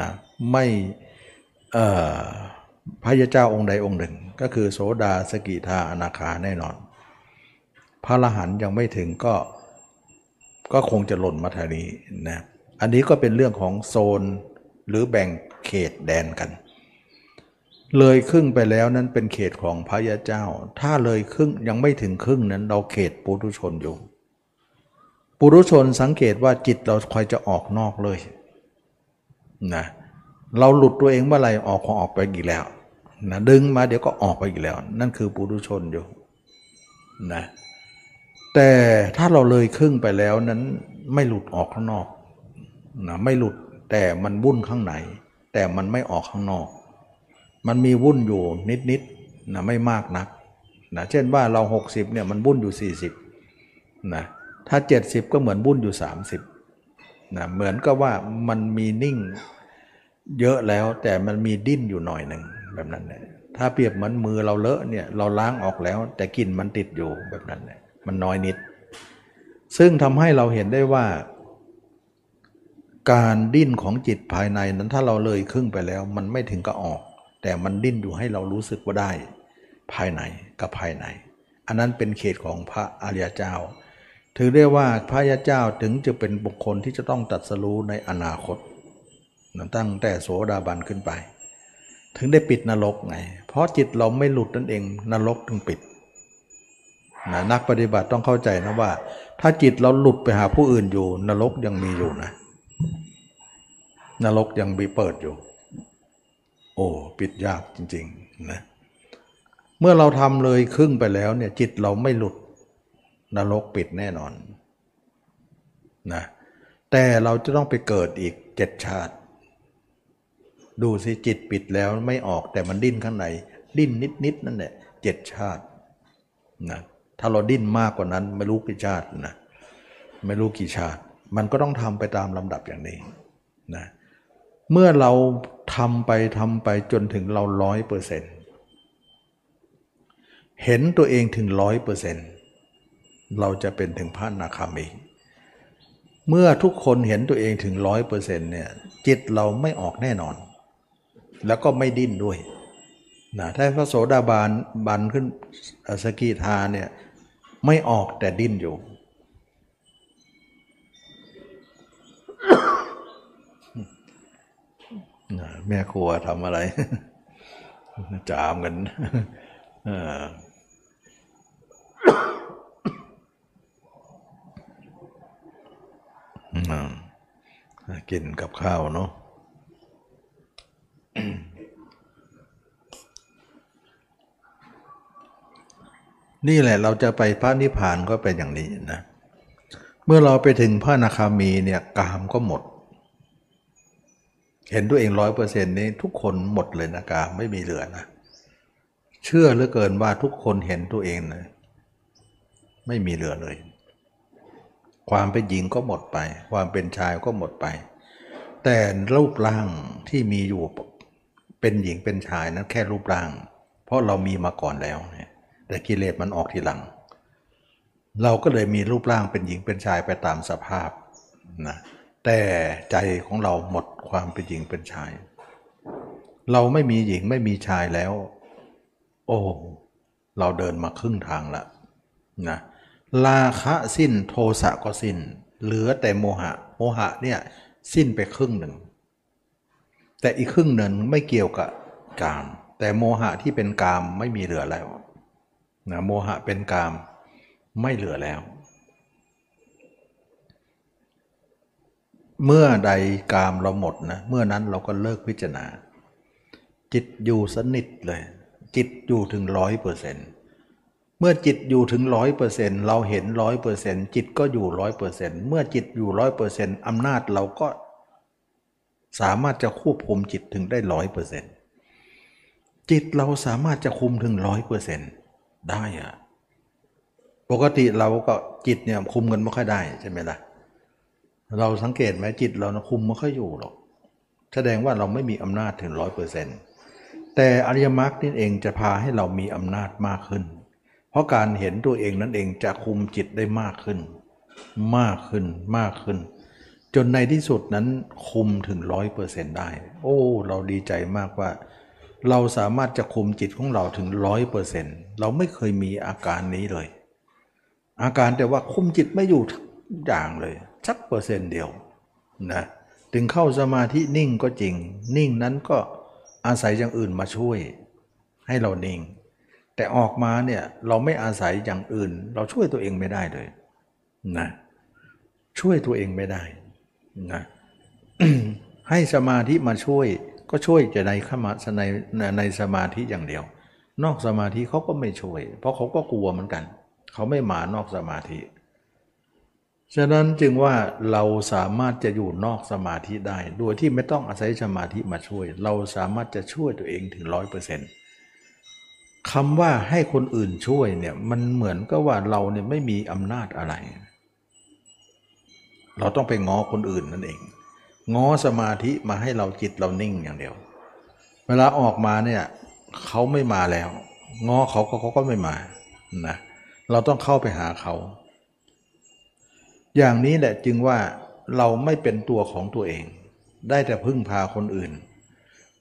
นะไม่พระยาเจ้าองค์ใดองค์หนึ่ง ก็คือโสดาสกิทาอนาคาแน่นอน พระละหันยังไม่ถึงก็ก็คงจะหล่นมาทางนี้นะอันนี้ก็เป็นเรื่องของโซนหรือแบ่งเขตแดนกัน เลยครึ่งไปแล้วนั้นเป็นเขตของพระยาเจ้า ถ้าเลยครึ่งยังไม่ถึงครึ่งนั้นเราเขตปุถุชนอยู่ ปุถุชนสังเกตว่าจิตเราคอยจะออกนอกเลยนะเราหลุดตัวเองเมื่อไรออกของออกไปอีกแล้ว นะดึงมาเดี๋ยวก็ออกไปอีกแล้ว นั่นคือปุถุชนอยู่นะแต่ถ้าเราเลยครึ่งไปแล้วนั้นไม่หลุดออกข้างนอกนะไม่หลุดแต่มันวุ่นข้างในแต่มันไม่ออกข้างนอก มันมีวุ่นอยู่นิดๆนะไม่มากนักนะเช่นว่าเรา 60เนี่ยมันวุ่นอยู่ 40นะถ้า 70 ก็เหมือนวุ่นอยู่ 30นะเหมือนกับว่ามันมีนิ่งเยอะแล้วแต่มันมีดิ้นอยู่หน่อยหนึ่ง แบบนั้นเนี่ยถ้าเปรียบเหมือนมือเราเลอะเนี่ยเราล้างออกแล้ว แต่กลิ่นมันติดอยู่แบบนั้นเนี่ยมันน้อยนิด ซึ่งทำให้เราเห็นได้ว่า การดิ้นของจิตภายในนั้นถ้าเราเลยครึ่งไปแล้ว มันไม่ถึงกับออก แต่มันดิ้นอยู่ให้เรารู้สึกว่าได้ ภายในกับภายใน อันนั้นเป็นเขตของพระอริยเจ้า ถือได้ว่าพระยาเจ้าถึงจะเป็นบุคคลที่จะต้องตัดสรู้ในอนาคตตั้งแต่โสดาบันขึ้นไป ถึงได้ปิดนรกไง เพราะจิตเราไม่หลุดนั่นเองนรกถึงปิดนะนักปฏิบัติต้องเข้าใจนะว่า ถ้าจิตเราหลุดไปหาผู้อื่นอยู่ นรกยังมีอยู่นะ นรกยังมีเปิดอยู่ โอ้ปิดยากจริงๆนะเมื่อเราทำเลยครึ่งไปแล้วเนี่ยจิตเราไม่หลุด นรกปิดแน่นอนนะแต่เราจะต้องไปเกิดอีกเจ็ดชาติ ดูสิจิตปิดแล้วไม่ออกแต่มันดิ้นข้างใน ดิ้นนิดๆนั่นแหละเจ็ดชาตินะถ้าเราดิ้นมากกว่านั้นไม่รู้กี่ชาตินะไม่รู้กี่ชาติ มันก็ต้องทำไปตามลำดับอย่างนี้นะเมื่อเราทำไปทำไปจนถึงเราร้อยเปอร์เซ็นต์เห็นตัวเองถึงร้อยเปอร์เซ็นต์เราจะเป็นถึงพระนาคามีเมื่อทุกคนเห็นตัวเองถึงร้อยเปอร์เซ็นต์เนี่ยจิตเราไม่ออกแน่นอน แล้วก็ไม่ดิ้นด้วยนะถ้าพระโสดาบาลบันขึ้นสกีทาเนี่ยไม่ออกแต่ดิ้นอยู่ แม่ครัวทำอะไร จามกันกินกับข้าวเนาะ นี่แหละเราจะไปพระนิพพานก็เป็นอย่างนี้นะ เมื่อเราไปถึงพระนาคามีเนี่ยกามก็หมด เห็นตัวเองร้อยเปอร์เซ็นต์นี้ทุกคนหมดเลยนะกามไม่มีเหลือนะ เชื่อเหลือเกินว่าทุกคนเห็นตัวเองเลยไม่มีเหลือเลย ความเป็นหญิงก็หมดไป ความเป็นชายก็หมดไป แต่รูปร่างที่มีอยู่ เป็นหญิงเป็นชายนั้นแค่รูปร่าง เพราะเรามีมาก่อนแล้วเนี่ยแต่กิเลสมันออกทีหลัง เราก็เลยมีรูปร่างเป็นหญิงเป็นชายไปตามสภาพนะแต่ใจของเราหมดความเป็นหญิงเป็นชาย เราไม่มีหญิงไม่มีชายแล้ว โอ้เราเดินมาครึ่งทางละนะลาคะสิ้นโทสะก็สิ้น เหลือแต่โมหะ โมหะเนี่ยสิ้นไปครึ่งหนึ่ง แต่อีกครึ่งหนึ่งไม่เกี่ยวกับกาม แต่โมหะที่เป็นกามไม่มีเหลือแล้วนะโมหะเป็นกามไม่เหลือแล้ว เมื่อใดกามเราหมดนะเมื่อนั้นเราก็เลิกพิจารณา จิตอยู่สนิทเลย จิตอยู่ถึงร้อยเปอร์เซ็นต์เมื่อจิตอยู่ถึงร้อยเปอร์เซ็นต์เราเห็นร้อยเปอร์เซ็นต์จิตก็อยู่ร้อยเปอร์เซ็นต์เมื่อจิตอยู่ร้อยเปอร์เซ็นต์อำนาจเราก็ สามารถจะควบคุมจิตถึงได้ร้อยเปอร์เซ็นต์จิตเราสามารถจะคุมถึงร้อยเปอร์เซ็นต์ได้อะปกติเราก็จิตเนี่ยคุมกันไม่ค่อยได้ใช่ไหมล่ะ เราสังเกตไหมจิตเรานะคุมไม่ค่อยอยู่หรอกแสดงว่าเราไม่มีอำนาจถึงร้อยเปอร์เซ็นต์แต่อริยมรรคนี่เองจะพาให้เรามีอำนาจมากขึ้น เพราะการเห็นตัวเองนั่นเองจะคุมจิตได้มากขึ้น มากขึ้นมากขึ้น จนในที่สุดนั้นคุมถึงร้อยเปอร์เซ็นต์ได้ โอ้ เราดีใจมากว่า เราสามารถจะคุมจิตของเราถึงร้อยเปอร์เซ็นต์เราไม่เคยมีอาการนี้เลย อาการแต่ว่าคุมจิตไม่อยู่ทุกอย่างเลยสักเปอร์เซ็นต์เดียวนะถึงเข้าสมาธินิ่งก็จริง นิ่งนั้นก็อาศัยอย่างอื่นมาช่วย ให้เรานิ่ง แต่ออกมาเนี่ยเราไม่อาศัยอย่างอื่น เราช่วยตัวเองไม่ได้เลยนะช่วยตัวเองไม่ได้ นะให้สมาธิมาช่วยก็ช่วยจะในขมาในในสมาธิอย่างเดียว นอกสมาธิเขาก็ไม่ช่วย เพราะเขาก็กลัวเหมือนกัน เขาไม่มานอกสมาธิ ฉะนั้นจึงว่าเราสามารถจะอยู่นอกสมาธิได้ โดยที่ไม่ต้องอาศัยสมาธิมาช่วย เราสามารถจะช่วยตัวเองถึงร้อยเปอร์เซ็นต์คำว่าให้คนอื่นช่วยเนี่ยมันเหมือนก็ว่าเราเนี่ยไม่มีอำนาจอะไร เราต้องไปง้อคนอื่นนั่นเอง ง้อสมาธิมาให้เราจิตเรานิ่งอย่างเดียว เวลาออกมาเนี่ยเขาไม่มาแล้ว ง้อเขาก็เขาก็ไม่มานะเราต้องเข้าไปหาเขา อย่างนี้แหละจึงว่าเราไม่เป็นตัวของตัวเอง ได้แต่พึ่งพาคนอื่น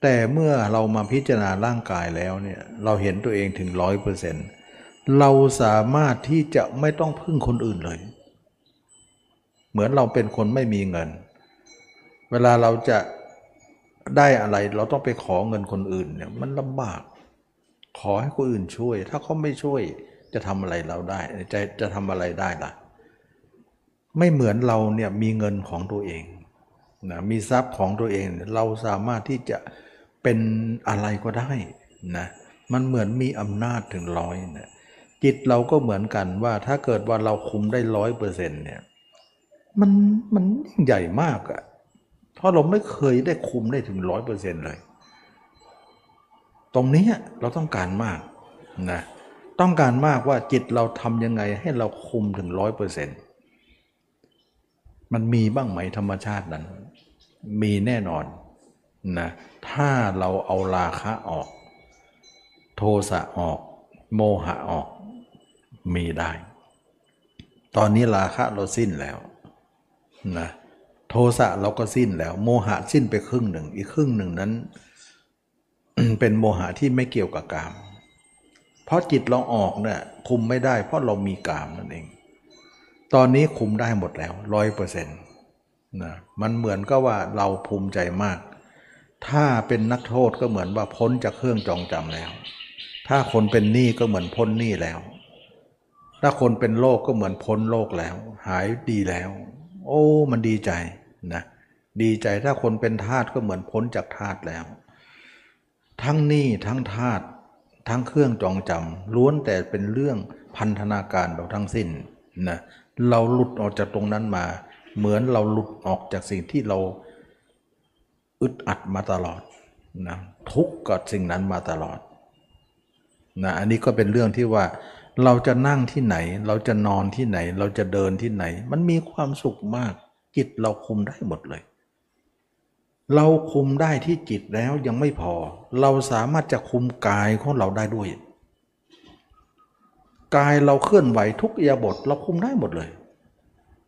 แต่เมื่อเรามาพิจารณาร่างกายแล้วเนี่ยเราเห็นตัวเองถึงร้อยเปอร์เซ็นต์เราสามารถที่จะไม่ต้องพึ่งคนอื่นเลย เหมือนเราเป็นคนไม่มีเงิน เวลาเราจะได้อะไรเราต้องไปขอเงินคนอื่นเนี่ยมันลำบาก ขอให้คนอื่นช่วย ถ้าเขาไม่ช่วยจะทำอะไรเราได้จะจะทำอะไรได้ล่ะ ไม่เหมือนเราเนี่ยมีเงินของตัวเองนะมีทรัพย์ของตัวเองเราสามารถที่จะเป็นอะไรก็ได้นะมันเหมือนมีอำนาจถึงร้อยนะจิตเราก็เหมือนกันว่าถ้าเกิดว่าเราคุมได้ร้อยเปอร์เซ็นต์เนี่ย มันมันยิ่งใหญ่มากอะเพราะเราไม่เคยได้คุมได้ถึงร้อยเปอร์เซ็นต์เลย ตรงนี้เราต้องการมากนะต้องการมากว่าจิตเราทำยังไงให้เราคุมถึงร้อยเปอร์เซ็นต์มันมีบ้างไหมธรรมชาตินั้น มีแน่นอนนะถ้าเราเอาราคะออก โทสะออก โมหะออก มีได้ ตอนนี้ราคะเราสิ้นแล้ว นะโทสะเราก็สิ้นแล้ว โมหะสิ้นไปครึ่งหนึ่ง อีกครึ่งหนึ่งนั้น เป็นโมหะที่ไม่เกี่ยวกับกาม เพราะจิตเราออกเนี่ยคุมไม่ได้ เพราะเรามีกามนั่นเอง ตอนนี้คุมได้หมดแล้วร้อยเปอร์เซ็นต์นะมันเหมือนก็ว่าเราภูมิใจมาก ถ้าเป็นนักโทษก็เหมือนว่าพ้นจากเครื่องจองจำแล้ว ถ้าคนเป็นหนี้ก็เหมือนพ้นหนี้แล้ว ถ้าคนเป็นโรคก็เหมือนพ้นโรคแล้ว หายดีแล้ว โอ้ มันดีใจนะดีใจถ้าคนเป็นทาสก็เหมือนพ้นจากทาสแล้ว ทั้งนี้ทั้งทาสทั้งเครื่องจองจำล้วนแต่เป็นเรื่องพันธนาการเราทั้งสิ้นนะเราหลุดออกจากตรงนั้นมา เหมือนเราหลุดออกจากสิ่งที่เราอึดอัดมาตลอดนะทุกข์กับสิ่งนั้นมาตลอดนะอันนี้ก็เป็นเรื่องที่ว่า เราจะนั่งที่ไหน เราจะนอนที่ไหน เราจะเดินที่ไหน มันมีความสุขมาก จิตเราคุมได้หมดเลย เราคุมได้ที่จิตแล้วยังไม่พอ เราสามารถจะคุมกายของเราได้ด้วย กายเราเคลื่อนไหวทุกอยาบทเราคุมได้หมดเลย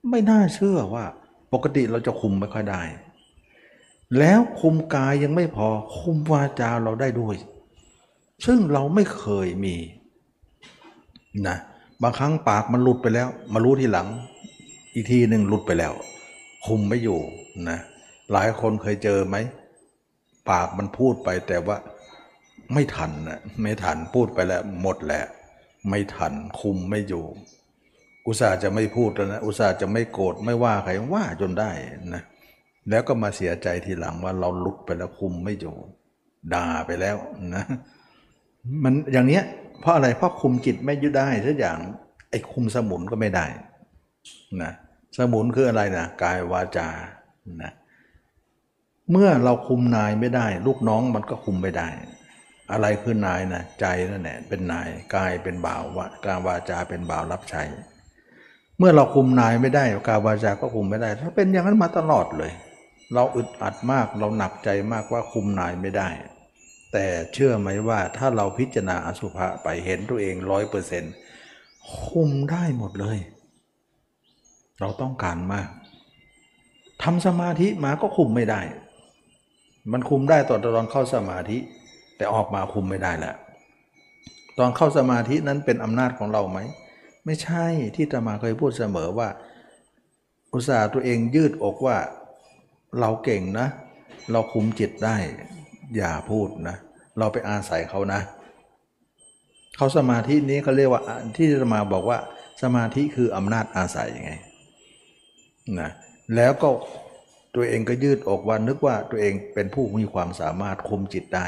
ไม่น่าเชื่อว่าปกติเราจะคุมไม่ค่อยได้ แล้วคุมกายยังไม่พอ คุมวาจาเราได้ด้วย ซึ่งเราไม่เคยมี นะบางครั้งปากมันหลุดไปแล้ว มารู้ทีหลัง อีกทีหนึ่งหลุดไปแล้ว คุมไม่อยู่นะหลายคนเคยเจอไหม ปากมันพูดไปแต่ว่าไม่ทันนะไม่ทันพูดไปแล้วหมดแหละ ไม่ทันคุมไม่อยู่ อุตส่าห์จะไม่พูดแล้วนะอุตส่าห์จะไม่โกรธไม่ว่าใครว่าจนได้นะแล้วก็มาเสียใจทีหลังว่าเราลุกไปแล้วคุมไม่อยู่ด่าไปแล้วนะ มันอย่างเนี้ย เพราะอะไรเพราะคุมจิตไม่ยึดได้ทุกอย่างไอ้คุมสมุนก็ไม่ได้นะสมุนคืออะไรนะกายวาจานะเมื่อเราคุมนายไม่ได้ ลูกน้องมันก็คุมไม่ได้ อะไรคือนายนะใจนั่นแหละเป็นนายกายเป็นบ่าววะการวาจาเป็นบ่าวรับใช้เมื่อเราคุมนายไม่ได้กายวาจาก็คุมไม่ได้ ถ้าเป็นอย่างนั้นมาตลอดเลย เราอึดอัดมากเราหนักใจมากว่าคุมนายไม่ได้ แต่เชื่อไหมว่าถ้าเราพิจารณาอสุภะไปเห็นตัวเองร้อยเปอร์เซ็นต์คุมได้หมดเลย เราต้องการมากทำสมาธิมาก็คุมไม่ได้ มันคุมได้ตอนตอนเข้าสมาธิ แต่ออกมาคุมไม่ได้แล้วตอนเข้าสมาธินั้นเป็นอำนาจของเราไหม ไม่ใช่ที่ตมาเคยพูดเสมอว่า อุตส่าห์ตัวเองยืดอกว่า เราเก่งนะ เราคุมจิตได้ อย่าพูดนะ เราไปอาศัยเขานะ เขาสมาธินี้เขาเรียกว่าที่จะมาบอกว่า สมาธิคืออำนาจอาศัยยังไงนะแล้วก็ตัวเองก็ยืดอกว่านึกว่าตัวเองเป็นผู้มีความสามารถคุมจิตได้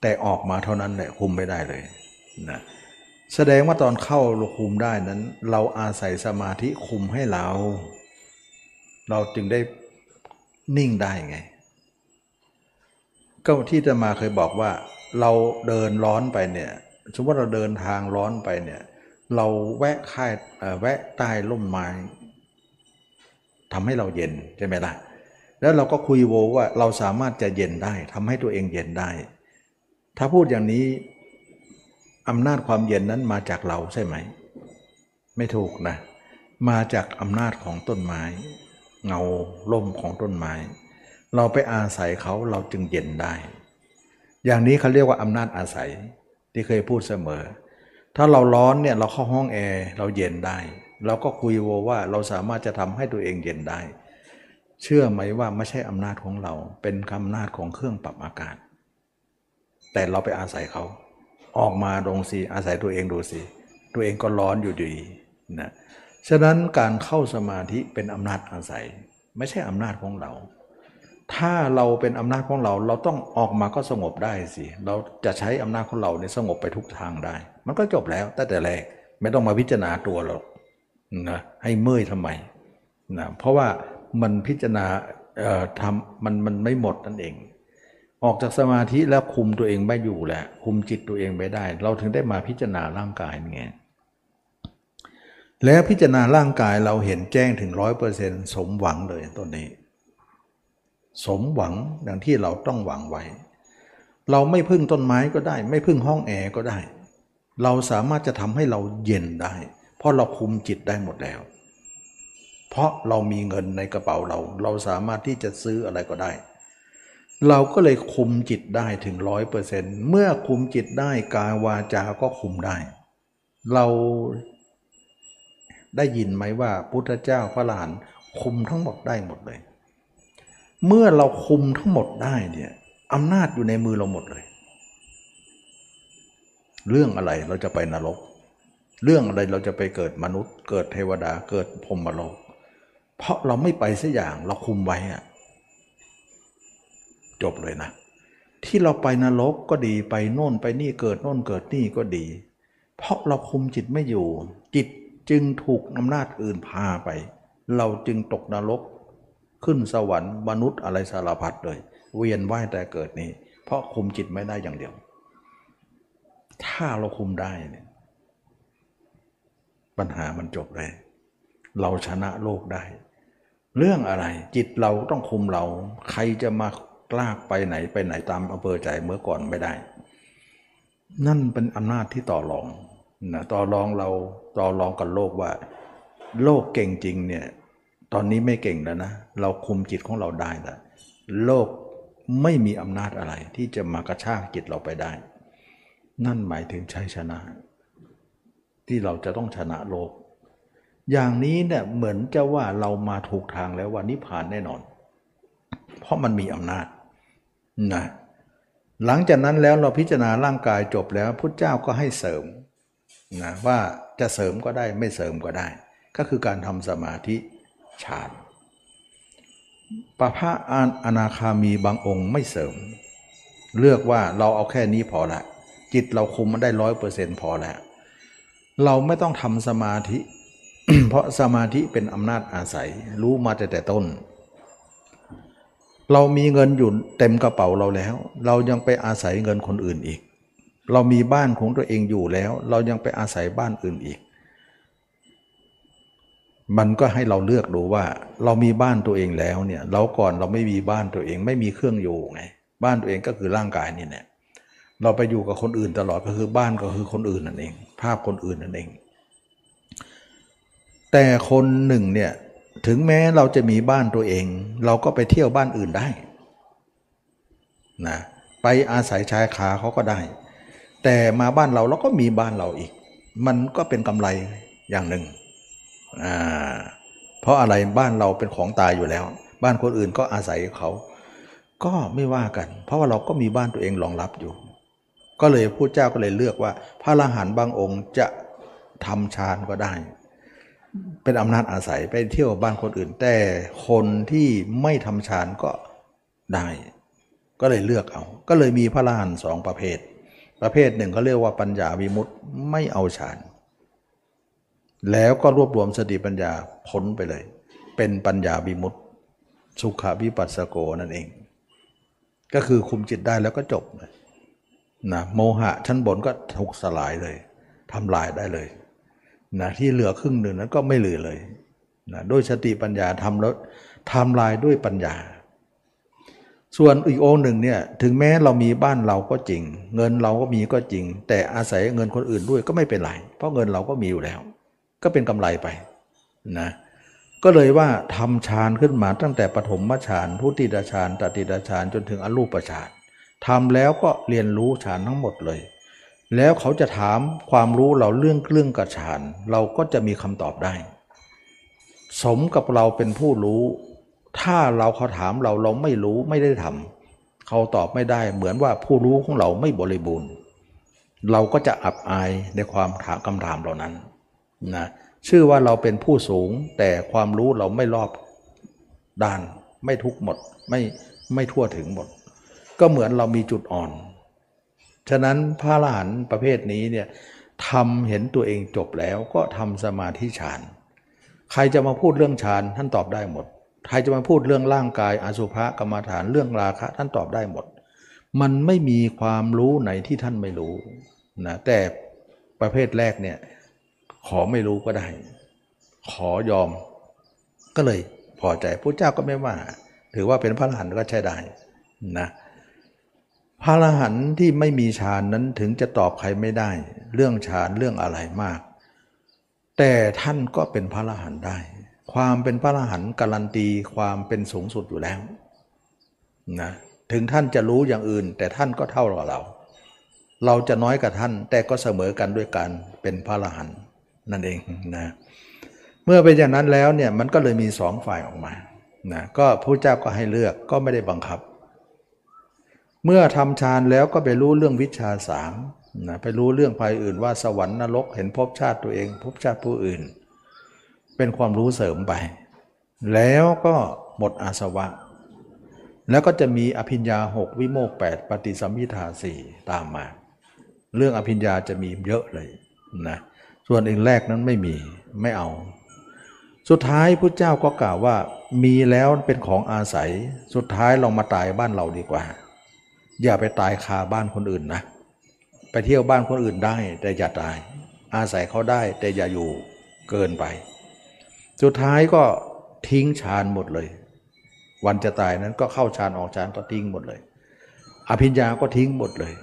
แต่ออกมาเท่านั้นแหละคุมไม่ได้เลยนะแสดงว่าตอนเข้าเราคุมได้นั้น เราอาศัยสมาธิคุมให้เรา เราจึงได้นิ่งได้ไง ก็ที่จะมาเคยบอกว่า เราเดินร้อนไปเนี่ย สมมติเราเดินทางร้อนไปเนี่ย เราแวะค่ายแวะใต้ร่มไม้ทำให้เราเย็นใช่ไหมล่ะแล้วเราก็คุยโวว่าเราสามารถจะเย็นได้ทำให้ตัวเองเย็นได้ ถ้าพูดอย่างนี้อำนาจความเย็นนั้นมาจากเราใช่ไหม ไม่ถูกนะ มาจากอำนาจของต้นไม้ เงาล่มของต้นไม้ เราไปอาศัยเขาเราจึงเย็นได้ อย่างนี้เขาเรียกว่าอำนาจอาศัยที่เคยพูดเสมอ ถ้าเราร้อนเนี่ยเราเข้าห้องแอร์เราเย็นได้ เราก็คุยโวว่าเราสามารถจะทำให้ตัวเองเย็นได้ เชื่อไหมว่าไม่ใช่อำนาจของเรา เป็นอำนาจของเครื่องปรับอากาศ แต่เราไปอาศัยเขา ออกมาลงสิอาศัยตัวเองดูสิ ตัวเองก็ร้อนอยู่ดีนะ ฉะนั้นการเข้าสมาธิเป็นอำนาจอาศัย ไม่ใช่อำนาจของเรา ถ้าเราเป็นอำนาจของเราเราต้องออกมาก็สงบได้สิ เราจะใช้อำนาจของเราเนี่ยสงบไปทุกทางได้ มันก็จบแล้วตั้งแต่แรกไม่ต้องมาพิจารณาตัวหรอกนะให้เมื่อยทำไมนะเพราะว่ามันพิจารณาทำมันมันไม่หมดนั่นเอง ออกจากสมาธิแล้วคุมตัวเองไม่อยู่แหละคุมจิตตัวเองไม่ได้ เราถึงได้มาพิจารณาร่างกายนี่ไงแล้วพิจารณาร่างกายเราเห็นแจ้งถึงร้อยเปอร์เซ็นต์สมหวังเลยตัวนี้ สมหวังดังที่เราต้องหวังไว้ เราไม่พึ่งต้นไม้ก็ได้ ไม่พึ่งห้องแอร์ก็ได้ เราสามารถจะทำให้เราเย็นได้ เพราะเราคุมจิตได้หมดแล้ว เพราะเรามีเงินในกระเป๋าเรา เราสามารถที่จะซื้ออะไรก็ได้ เราก็เลยคุมจิตได้ถึงร้อยเปอร์เซ็นต์เมื่อคุมจิตได้กายวาจาก็คุมได้ เราได้ยินไหมว่าพุทธเจ้าพระหลานคุมทั้งหมดได้หมดเลย เมื่อเราคุมทั้งหมดได้เนี่ยอำนาจอยู่ในมือเราหมดเลย เรื่องอะไรเราจะไปนรก เรื่องอะไรเราจะไปเกิดมนุษย์ เกิดเทวดาเกิดพรมโลก เพราะเราไม่ไปสักอย่างเราคุมไว้อะจบเลยนะ ที่เราไปนรกก็ดีไปโน่นไปนี่เกิดโน่นเกิดนี่ก็ดี เพราะเราคุมจิตไม่อยู่ จิตจึงถูกอำนาจอื่นพาไป เราจึงตกนรก ขึ้นสวรรค์มนุษย์อะไรสารพัดเลย เวียนว่ายแต่เกิดนี้ เพราะคุมจิตไม่ได้อย่างเดียว ถ้าเราคุมได้เนี่ยปัญหามันจบเลย เราชนะโลกได้ เรื่องอะไรจิตเราต้องคุมเรา ใครจะมากล้าไปไหนไปไหนตามอำเภอใจเมื่อก่อนไม่ได้ นั่นเป็นอำนาจที่ต่อรองนะต่อรองเราต่อรองกับโลกว่า โลกเก่งจริงเนี่ย ตอนนี้ไม่เก่งแล้วนะ เราคุมจิตของเราได้แล้วโลกไม่มีอำนาจอะไรที่จะมากระชากจิตเราไปได้ นั่นหมายถึงชัยชนะ ที่เราจะต้องชนะโลก อย่างนี้เนี่ยเหมือนจะว่าเรามาถูกทางแล้วว่านิพพานแน่นอน เพราะมันมีอำนาจนะหลังจากนั้นแล้วเราพิจารณาร่างกายจบแล้วพุทธเจ้าก็ให้เสริมนะว่าจะเสริมก็ได้ไม่เสริมก็ได้ ก็คือการทำสมาธิ ฌานปะพระอนาคามีบางองค์ไม่เสริม เลือกว่าเราเอาแค่นี้พอละจิตเราคุมมันได้ร้อยเปอร์เซ็นต์พอแล้ว เราไม่ต้องทำสมาธิ เพราะสมาธิเป็นอำนาจอาศัย รู้มาแต่แต่ต้น เรามีเงินอยู่เต็มกระเป๋าเราแล้ว เรายังไปอาศัยเงินคนอื่นอีก เรามีบ้านของตัวเองอยู่แล้ว เรายังไปอาศัยบ้านอื่นอีก มันก็ให้เราเลือกดูว่า เรามีบ้านตัวเองแล้วเนี่ย เราก่อนเราไม่มีบ้านตัวเอง ไม่มีเครื่องอยู่ไง บ้านตัวเองก็คือร่างกายนี่แหละเราไปอยู่กับคนอื่นตลอดก็คือบ้านก็คือคนอื่นนั่นเอง ภาพคนอื่นนั่นเอง แต่คนหนึ่งเนี่ยถึงแม้เราจะมีบ้านตัวเอง เราก็ไปเที่ยวบ้านอื่นได้นะไปอาศัยชายคาเขาก็ได้ แต่มาบ้านเราเราก็มีบ้านเราอีก มันก็เป็นกำไรอย่างหนึ่ง เพราะอะไรบ้านเราเป็นของตายอยู่แล้ว บ้านคนอื่นก็อาศัยเขา ก็ไม่ว่ากัน เพราะว่าเราก็มีบ้านตัวเองรองรับอยู่ ก็เลยพระเจ้าก็เลยเลือกว่า พระอรหันต์บางองค์จะทำฌานก็ได้ เป็นอำนาจอาศัยไปเที่ยวบ้านคนอื่น แต่คนที่ไม่ทำฌานก็ได้ ก็เลยเลือกเอา ก็เลยมีพระอรหันต์สองประเภท ประเภทหนึ่งเขาเรียกว่าปัญญาวิมุตต์ไม่เอาฌาน แล้วก็รวบรวมสติปัญญาพ้นไปเลย เป็นปัญญาวิมุตต์สุขวิปัสสโกนั่นเอง ก็คือคุมจิตได้แล้วก็จบเลยนะโมหะชั้นบนก็ถูกสลายเลยทำลายได้เลยนะที่เหลือครึ่งหนึ่งนั้นก็ไม่เหลือเลยนะด้วยสติปัญญาทำแล้วทำลายด้วยปัญญา ส่วนอีกองหนึ่งเนี่ยถึงแม้เรามีบ้านเราก็จริง เงินเราก็มีก็จริง แต่อาศัยเงินคนอื่นด้วยก็ไม่เป็นไรเพราะเงินเราก็มีอยู่แล้ว ก็เป็นกำไรไปนะก็เลยว่าทำฌานขึ้นมาตั้งแต่ปฐมฌานทุติยฌานตติยฌานจนถึงอรูปฌานทำแล้วก็เรียนรู้ฌานทั้งหมดเลย แล้วเขาจะถามความรู้เราเรื่องเรื่องกับฌานเราก็จะมีคำตอบได้ สมกับเราเป็นผู้รู้ ถ้าเราเขาถามเราเราไม่รู้ไม่ได้ทำเขาตอบไม่ได้เหมือนว่าผู้รู้ของเราไม่บริบูรณ์ เราก็จะอับอายในความถามคำถามเหล่านั้น นะชื่อว่าเราเป็นผู้สูงแต่ความรู้เราไม่รอบด้าน ไม่ทุกหมดไม่ไม่ทั่วถึงหมด ก็เหมือนเรามีจุดอ่อน ฉะนั้นพระอรหันต์ประเภทนี้เนี่ยทำเห็นตัวเองจบแล้วก็ทำสมาธิฌานใครจะมาพูดเรื่องฌานท่านตอบได้หมด ใครจะมาพูดเรื่องร่างกายอสุภะกรรมฐานเรื่องราคะ ท่านตอบได้หมด มันไม่มีความรู้ไหนที่ท่านไม่รู้นะแต่ประเภทแรกเนี่ย ขอไม่รู้ก็ได้ ขอยอม ก็เลยพอใจพระเจ้าก็ไม่ว่า ถือว่าเป็นพระอรหันต์ก็ใช้ได้นะพระอรหันต์ที่ไม่มีฌานนั้นถึงจะตอบใครไม่ได้ เรื่องฌานเรื่องอะไรมาก แต่ท่านก็เป็นพระอรหันต์ได้ ความเป็นพระอรหันต์การันตีความเป็นสูงสุดอยู่แล้วนะถึงท่านจะรู้อย่างอื่น แต่ท่านก็เท่ากับเรา เราจะน้อยกับท่าน แต่ก็เสมอกันด้วยการเป็นพระอรหันต์ นั่นเองนะเมื่อเป็นอย่างนั้นแล้วเนี่ยมันก็เลยมีสองฝ่ายออกมานะก็พระเจ้าก็ให้เลือกก็ไม่ได้บังคับ เมื่อทำฌานแล้วก็ไปรู้เรื่องวิชาสามนะไปรู้เรื่องภายอื่นว่าสวรรค์นรกเห็นภพชาติตัวเองภพชาติผู้อื่น เป็นความรู้เสริมไป แล้วก็หมดอาสวะ แล้วก็จะมีอภิญญาหกวิโมกแปดปฏิสัมพิทาสี่ตามมา เรื่องอภิญญาจะมีเยอะเลยนะ ส่วนอีกแรกนั้นไม่มีไม่เอา สุดท้ายพระเจ้าก็กล่าวว่ามีแล้วเป็นของอาศัย สุดท้ายลองมาตายบ้านเราดีกว่า อย่าไปตายคาบ้านคนอื่นนะ ไปเที่ยวบ้านคนอื่นได้ แต่อย่าตาย อาศัยเขาได้แต่อย่าอยู่เกินไป สุดท้ายก็ทิ้งฌานหมดเลย วันจะตายนั้นก็เข้าฌานออกฌานก็ทิ้งหมดเลย อภิญญาก็ทิ้งหมดเลย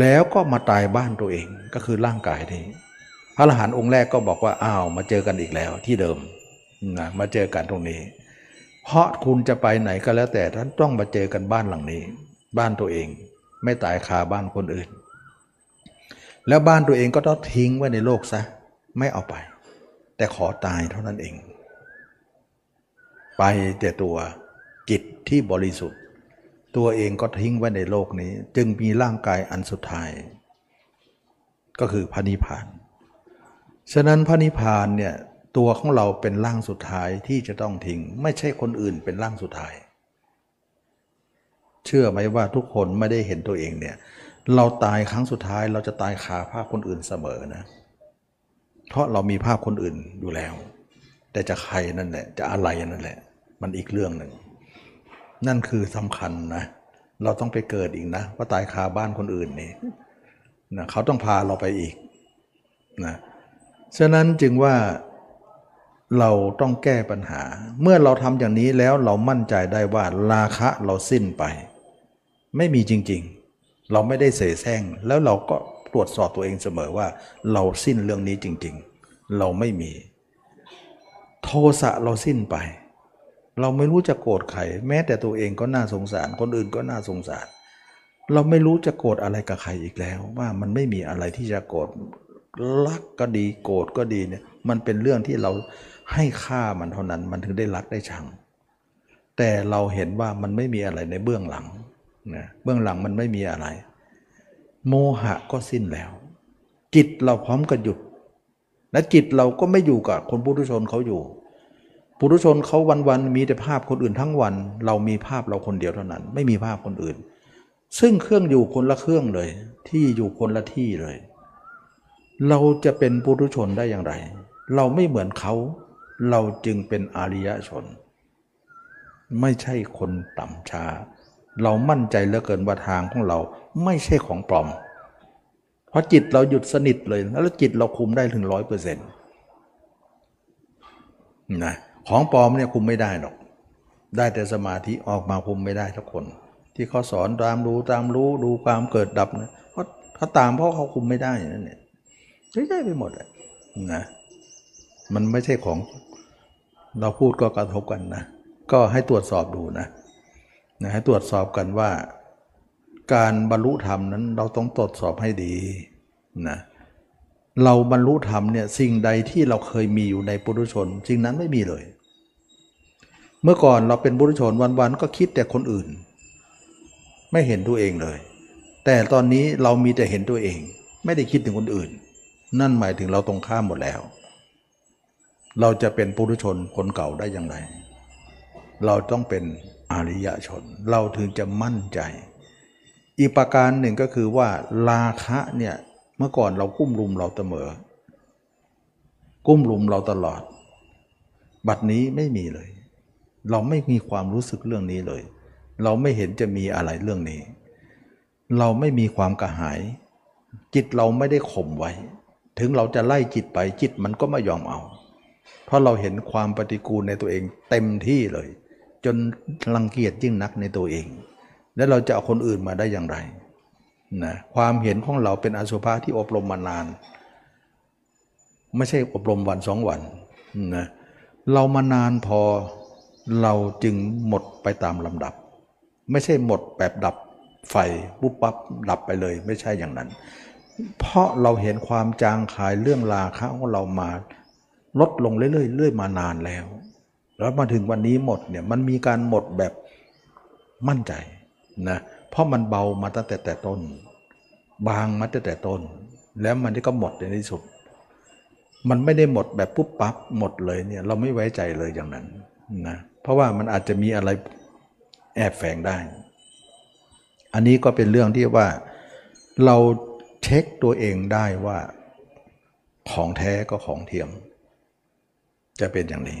แล้วก็มาตายบ้านตัวเองก็คือร่างกายนี้ พระอรหันต์องค์แรกก็บอกว่าอ้าวมาเจอกันอีกแล้วที่เดิมนะมาเจอกันตรงนี้ เพราะคุณจะไปไหนก็แล้วแต่ท่านต้องมาเจอกันบ้านหลังนี้ บ้านตัวเอง ไม่ตายคาบ้านคนอื่น แล้วบ้านตัวเองก็ต้องทิ้งไว้ในโลกซะไม่เอาไป แต่ขอตายเท่านั้นเอง ไปแต่ตัวจิตที่บริสุทธิ์ ตัวเองก็ทิ้งไว้ในโลกนี้ จึงมีร่างกายอันสุดท้าย ก็คือพระนิพพาน ฉะนั้นพระนิพพานเนี่ยตัวของเราเป็นร่างสุดท้ายที่จะต้องทิ้ง ไม่ใช่คนอื่นเป็นร่างสุดท้าย เชื่อไหมว่าทุกคนไม่ได้เห็นตัวเองเนี่ยเราตายครั้งสุดท้ายเราจะตายคาภาพคนอื่นเสมอนะ เพราะเรามีภาพคนอื่นอยู่แล้ว แต่จะใครนั่นแหละจะอะไรนั่นแหละ มันอีกเรื่องหนึ่ง นั่นคือสำคัญนะ เราต้องไปเกิดอีกนะว่าตายคาบ้านคนอื่นนี่นะเขาต้องพาเราไปอีกนะ ฉะนั้นจึงว่าเราต้องแก้ปัญหา เมื่อเราทำอย่างนี้แล้วเรามั่นใจได้ว่าราคะเราสิ้นไป ไม่มีจริงๆ เราไม่ได้เสแสร้งแล้วเราก็ตรวจสอบตัวเองเสมอว่า เราสิ้นเรื่องนี้จริงๆ เราไม่มี โทสะเราสิ้นไป เราไม่รู้จะโกรธใครแม้แต่ตัวเองก็น่าสงสาร คนอื่นก็น่าสงสาร เราไม่รู้จะโกรธอะไรกับใครอีกแล้ว ว่ามันไม่มีอะไรที่จะโกรธ รักก็ดีโกรธก็ดีเนี่ยมันเป็นเรื่องที่เราให้ค่ามันเท่านั้น มันถึงได้รักได้ชัง แต่เราเห็นว่ามันไม่มีอะไรในเบื้องหลังนะเบื้องหลังมันไม่มีอะไร โมหะก็สิ้นแล้ว จิตเราพร้อมกับหยุด และจิตเราก็ไม่อยู่กับคนปุถุชนเขาอยู่ปุถุชนเขาวันๆมีแต่ภาพคนอื่นทั้งวัน เรามีภาพเราคนเดียวเท่านั้น ไม่มีภาพคนอื่น ซึ่งเครื่องอยู่คนละเครื่องเลย ที่อยู่คนละที่เลย เราจะเป็นปุถุชนได้อย่างไร เราไม่เหมือนเขา เราจึงเป็นอริยชน ไม่ใช่คนต่ำช้า เรามั่นใจเหลือเกินว่าทางของเราไม่ใช่ของปลอม เพราะจิตเราหยุดสนิทเลย แล้วจิตเราคุมได้ถึงร้อยเปอร์เซ็นต์นะของปลอมเนี่ยคุมไม่ได้หรอก ได้แต่สมาธิออกมาคุมไม่ได้ทุกคน ที่เขาสอนตามรู้ตามรู้ดูความเกิดดับนะเพราะเขาตามเพราะเขาคุมไม่ได้นั่นเนี่ย ใช่ไปหมดเลยนะมันไม่ใช่ของเราพูดก็กระทบกันนะ ก็ให้ตรวจสอบดูนะนะให้ตรวจสอบกันว่า การบรรลุธรรมนั้นเราต้องตรวจสอบให้ดีนะเราบรรลุธรรมเนี่ยสิ่งใดที่เราเคยมีอยู่ในปุถุชนสิ่งนั้นไม่มีเลย เมื่อก่อนเราเป็นปุถุชนวันๆก็คิดแต่คนอื่น ไม่เห็นตัวเองเลย แต่ตอนนี้เรามีแต่เห็นตัวเอง ไม่ได้คิดถึงคนอื่น นั่นหมายถึงเราตรงข้ามหมดแล้ว เราจะเป็นปุถุชนคนเก่าได้อย่างไร เราต้องเป็นอริยชน เราถึงจะมั่นใจ อีกประการหนึ่งก็คือว่าราคะเนี่ยเมื่อก่อนเรากุ้มลุมเราเสมอ กุ้มลุมเราตลอด บัดนี้ไม่มีเลย เราไม่มีความรู้สึกเรื่องนี้เลย เราไม่เห็นจะมีอะไรเรื่องนี้ เราไม่มีความกระหาย จิตเราไม่ได้ข่มไว้ ถึงเราจะไล่จิตไปจิตมันก็ไม่ยอมเอา เพราะเราเห็นความปฏิกูลในตัวเองเต็มที่เลย จนรังเกียจยิ่งนักในตัวเอง แล้วเราจะเอาคนอื่นมาได้อย่างไรนะความเห็นของเราเป็นอสุภะที่อบรมมานาน ไม่ใช่อบรมวันสองวันนะเรามานานพอเราจึงหมดไปตามลำดับ ไม่ใช่หมดแบบดับไฟปุ๊บปั๊บดับไปเลย ไม่ใช่อย่างนั้น เพราะเราเห็นความจางขายเรื่องราคะของเรามา ลดลงเรื่อยๆเรื่อยมานานแล้ว แล้วมาถึงวันนี้หมดเนี่ยมันมีการหมดแบบมั่นใจนะเพราะมันเบามาตั้งแต่แต่ต้น บางมาตั้งแต่ต้น แล้วมันก็หมดในที่สุด มันไม่ได้หมดแบบปุ๊บปั๊บหมดเลยเนี่ยเราไม่ไว้ใจเลยอย่างนั้นนะเพราะว่ามันอาจจะมีอะไรแอบแฝงได้ อันนี้ก็เป็นเรื่องที่ว่าเรา เช็คตัวเองได้ว่าของแท้ก็ของเทียม จะเป็นอย่างนี้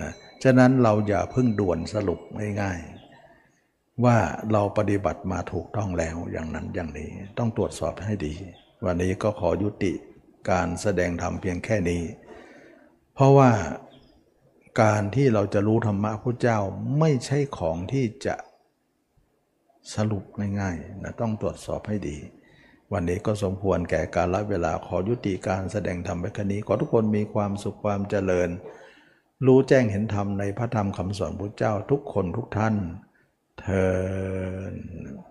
นะฉะนั้นเราอย่าเพิ่งด่วนสรุปง่ายๆ ว่าเราปฏิบัติมาถูกต้องแล้วอย่างนั้นอย่างนี้ต้องตรวจสอบให้ดี วันนี้ก็ขอยุติการแสดงธรรมเพียงแค่นี้ เพราะว่าการที่เราจะรู้ธรรมะพระเจ้าไม่ใช่ของที่จะสรุปง่ายๆนะต้องตรวจสอบให้ดี วันนี้ก็สมควรแก่การละเวลาขอยุติการแสดงธรรมไปแค่นี้ ขอทุกคนมีความสุขความเจริญ รู้แจ้งเห็นธรรมในพระธรรมคำสอนพระเจ้าทุกคนทุกท่าน เทอ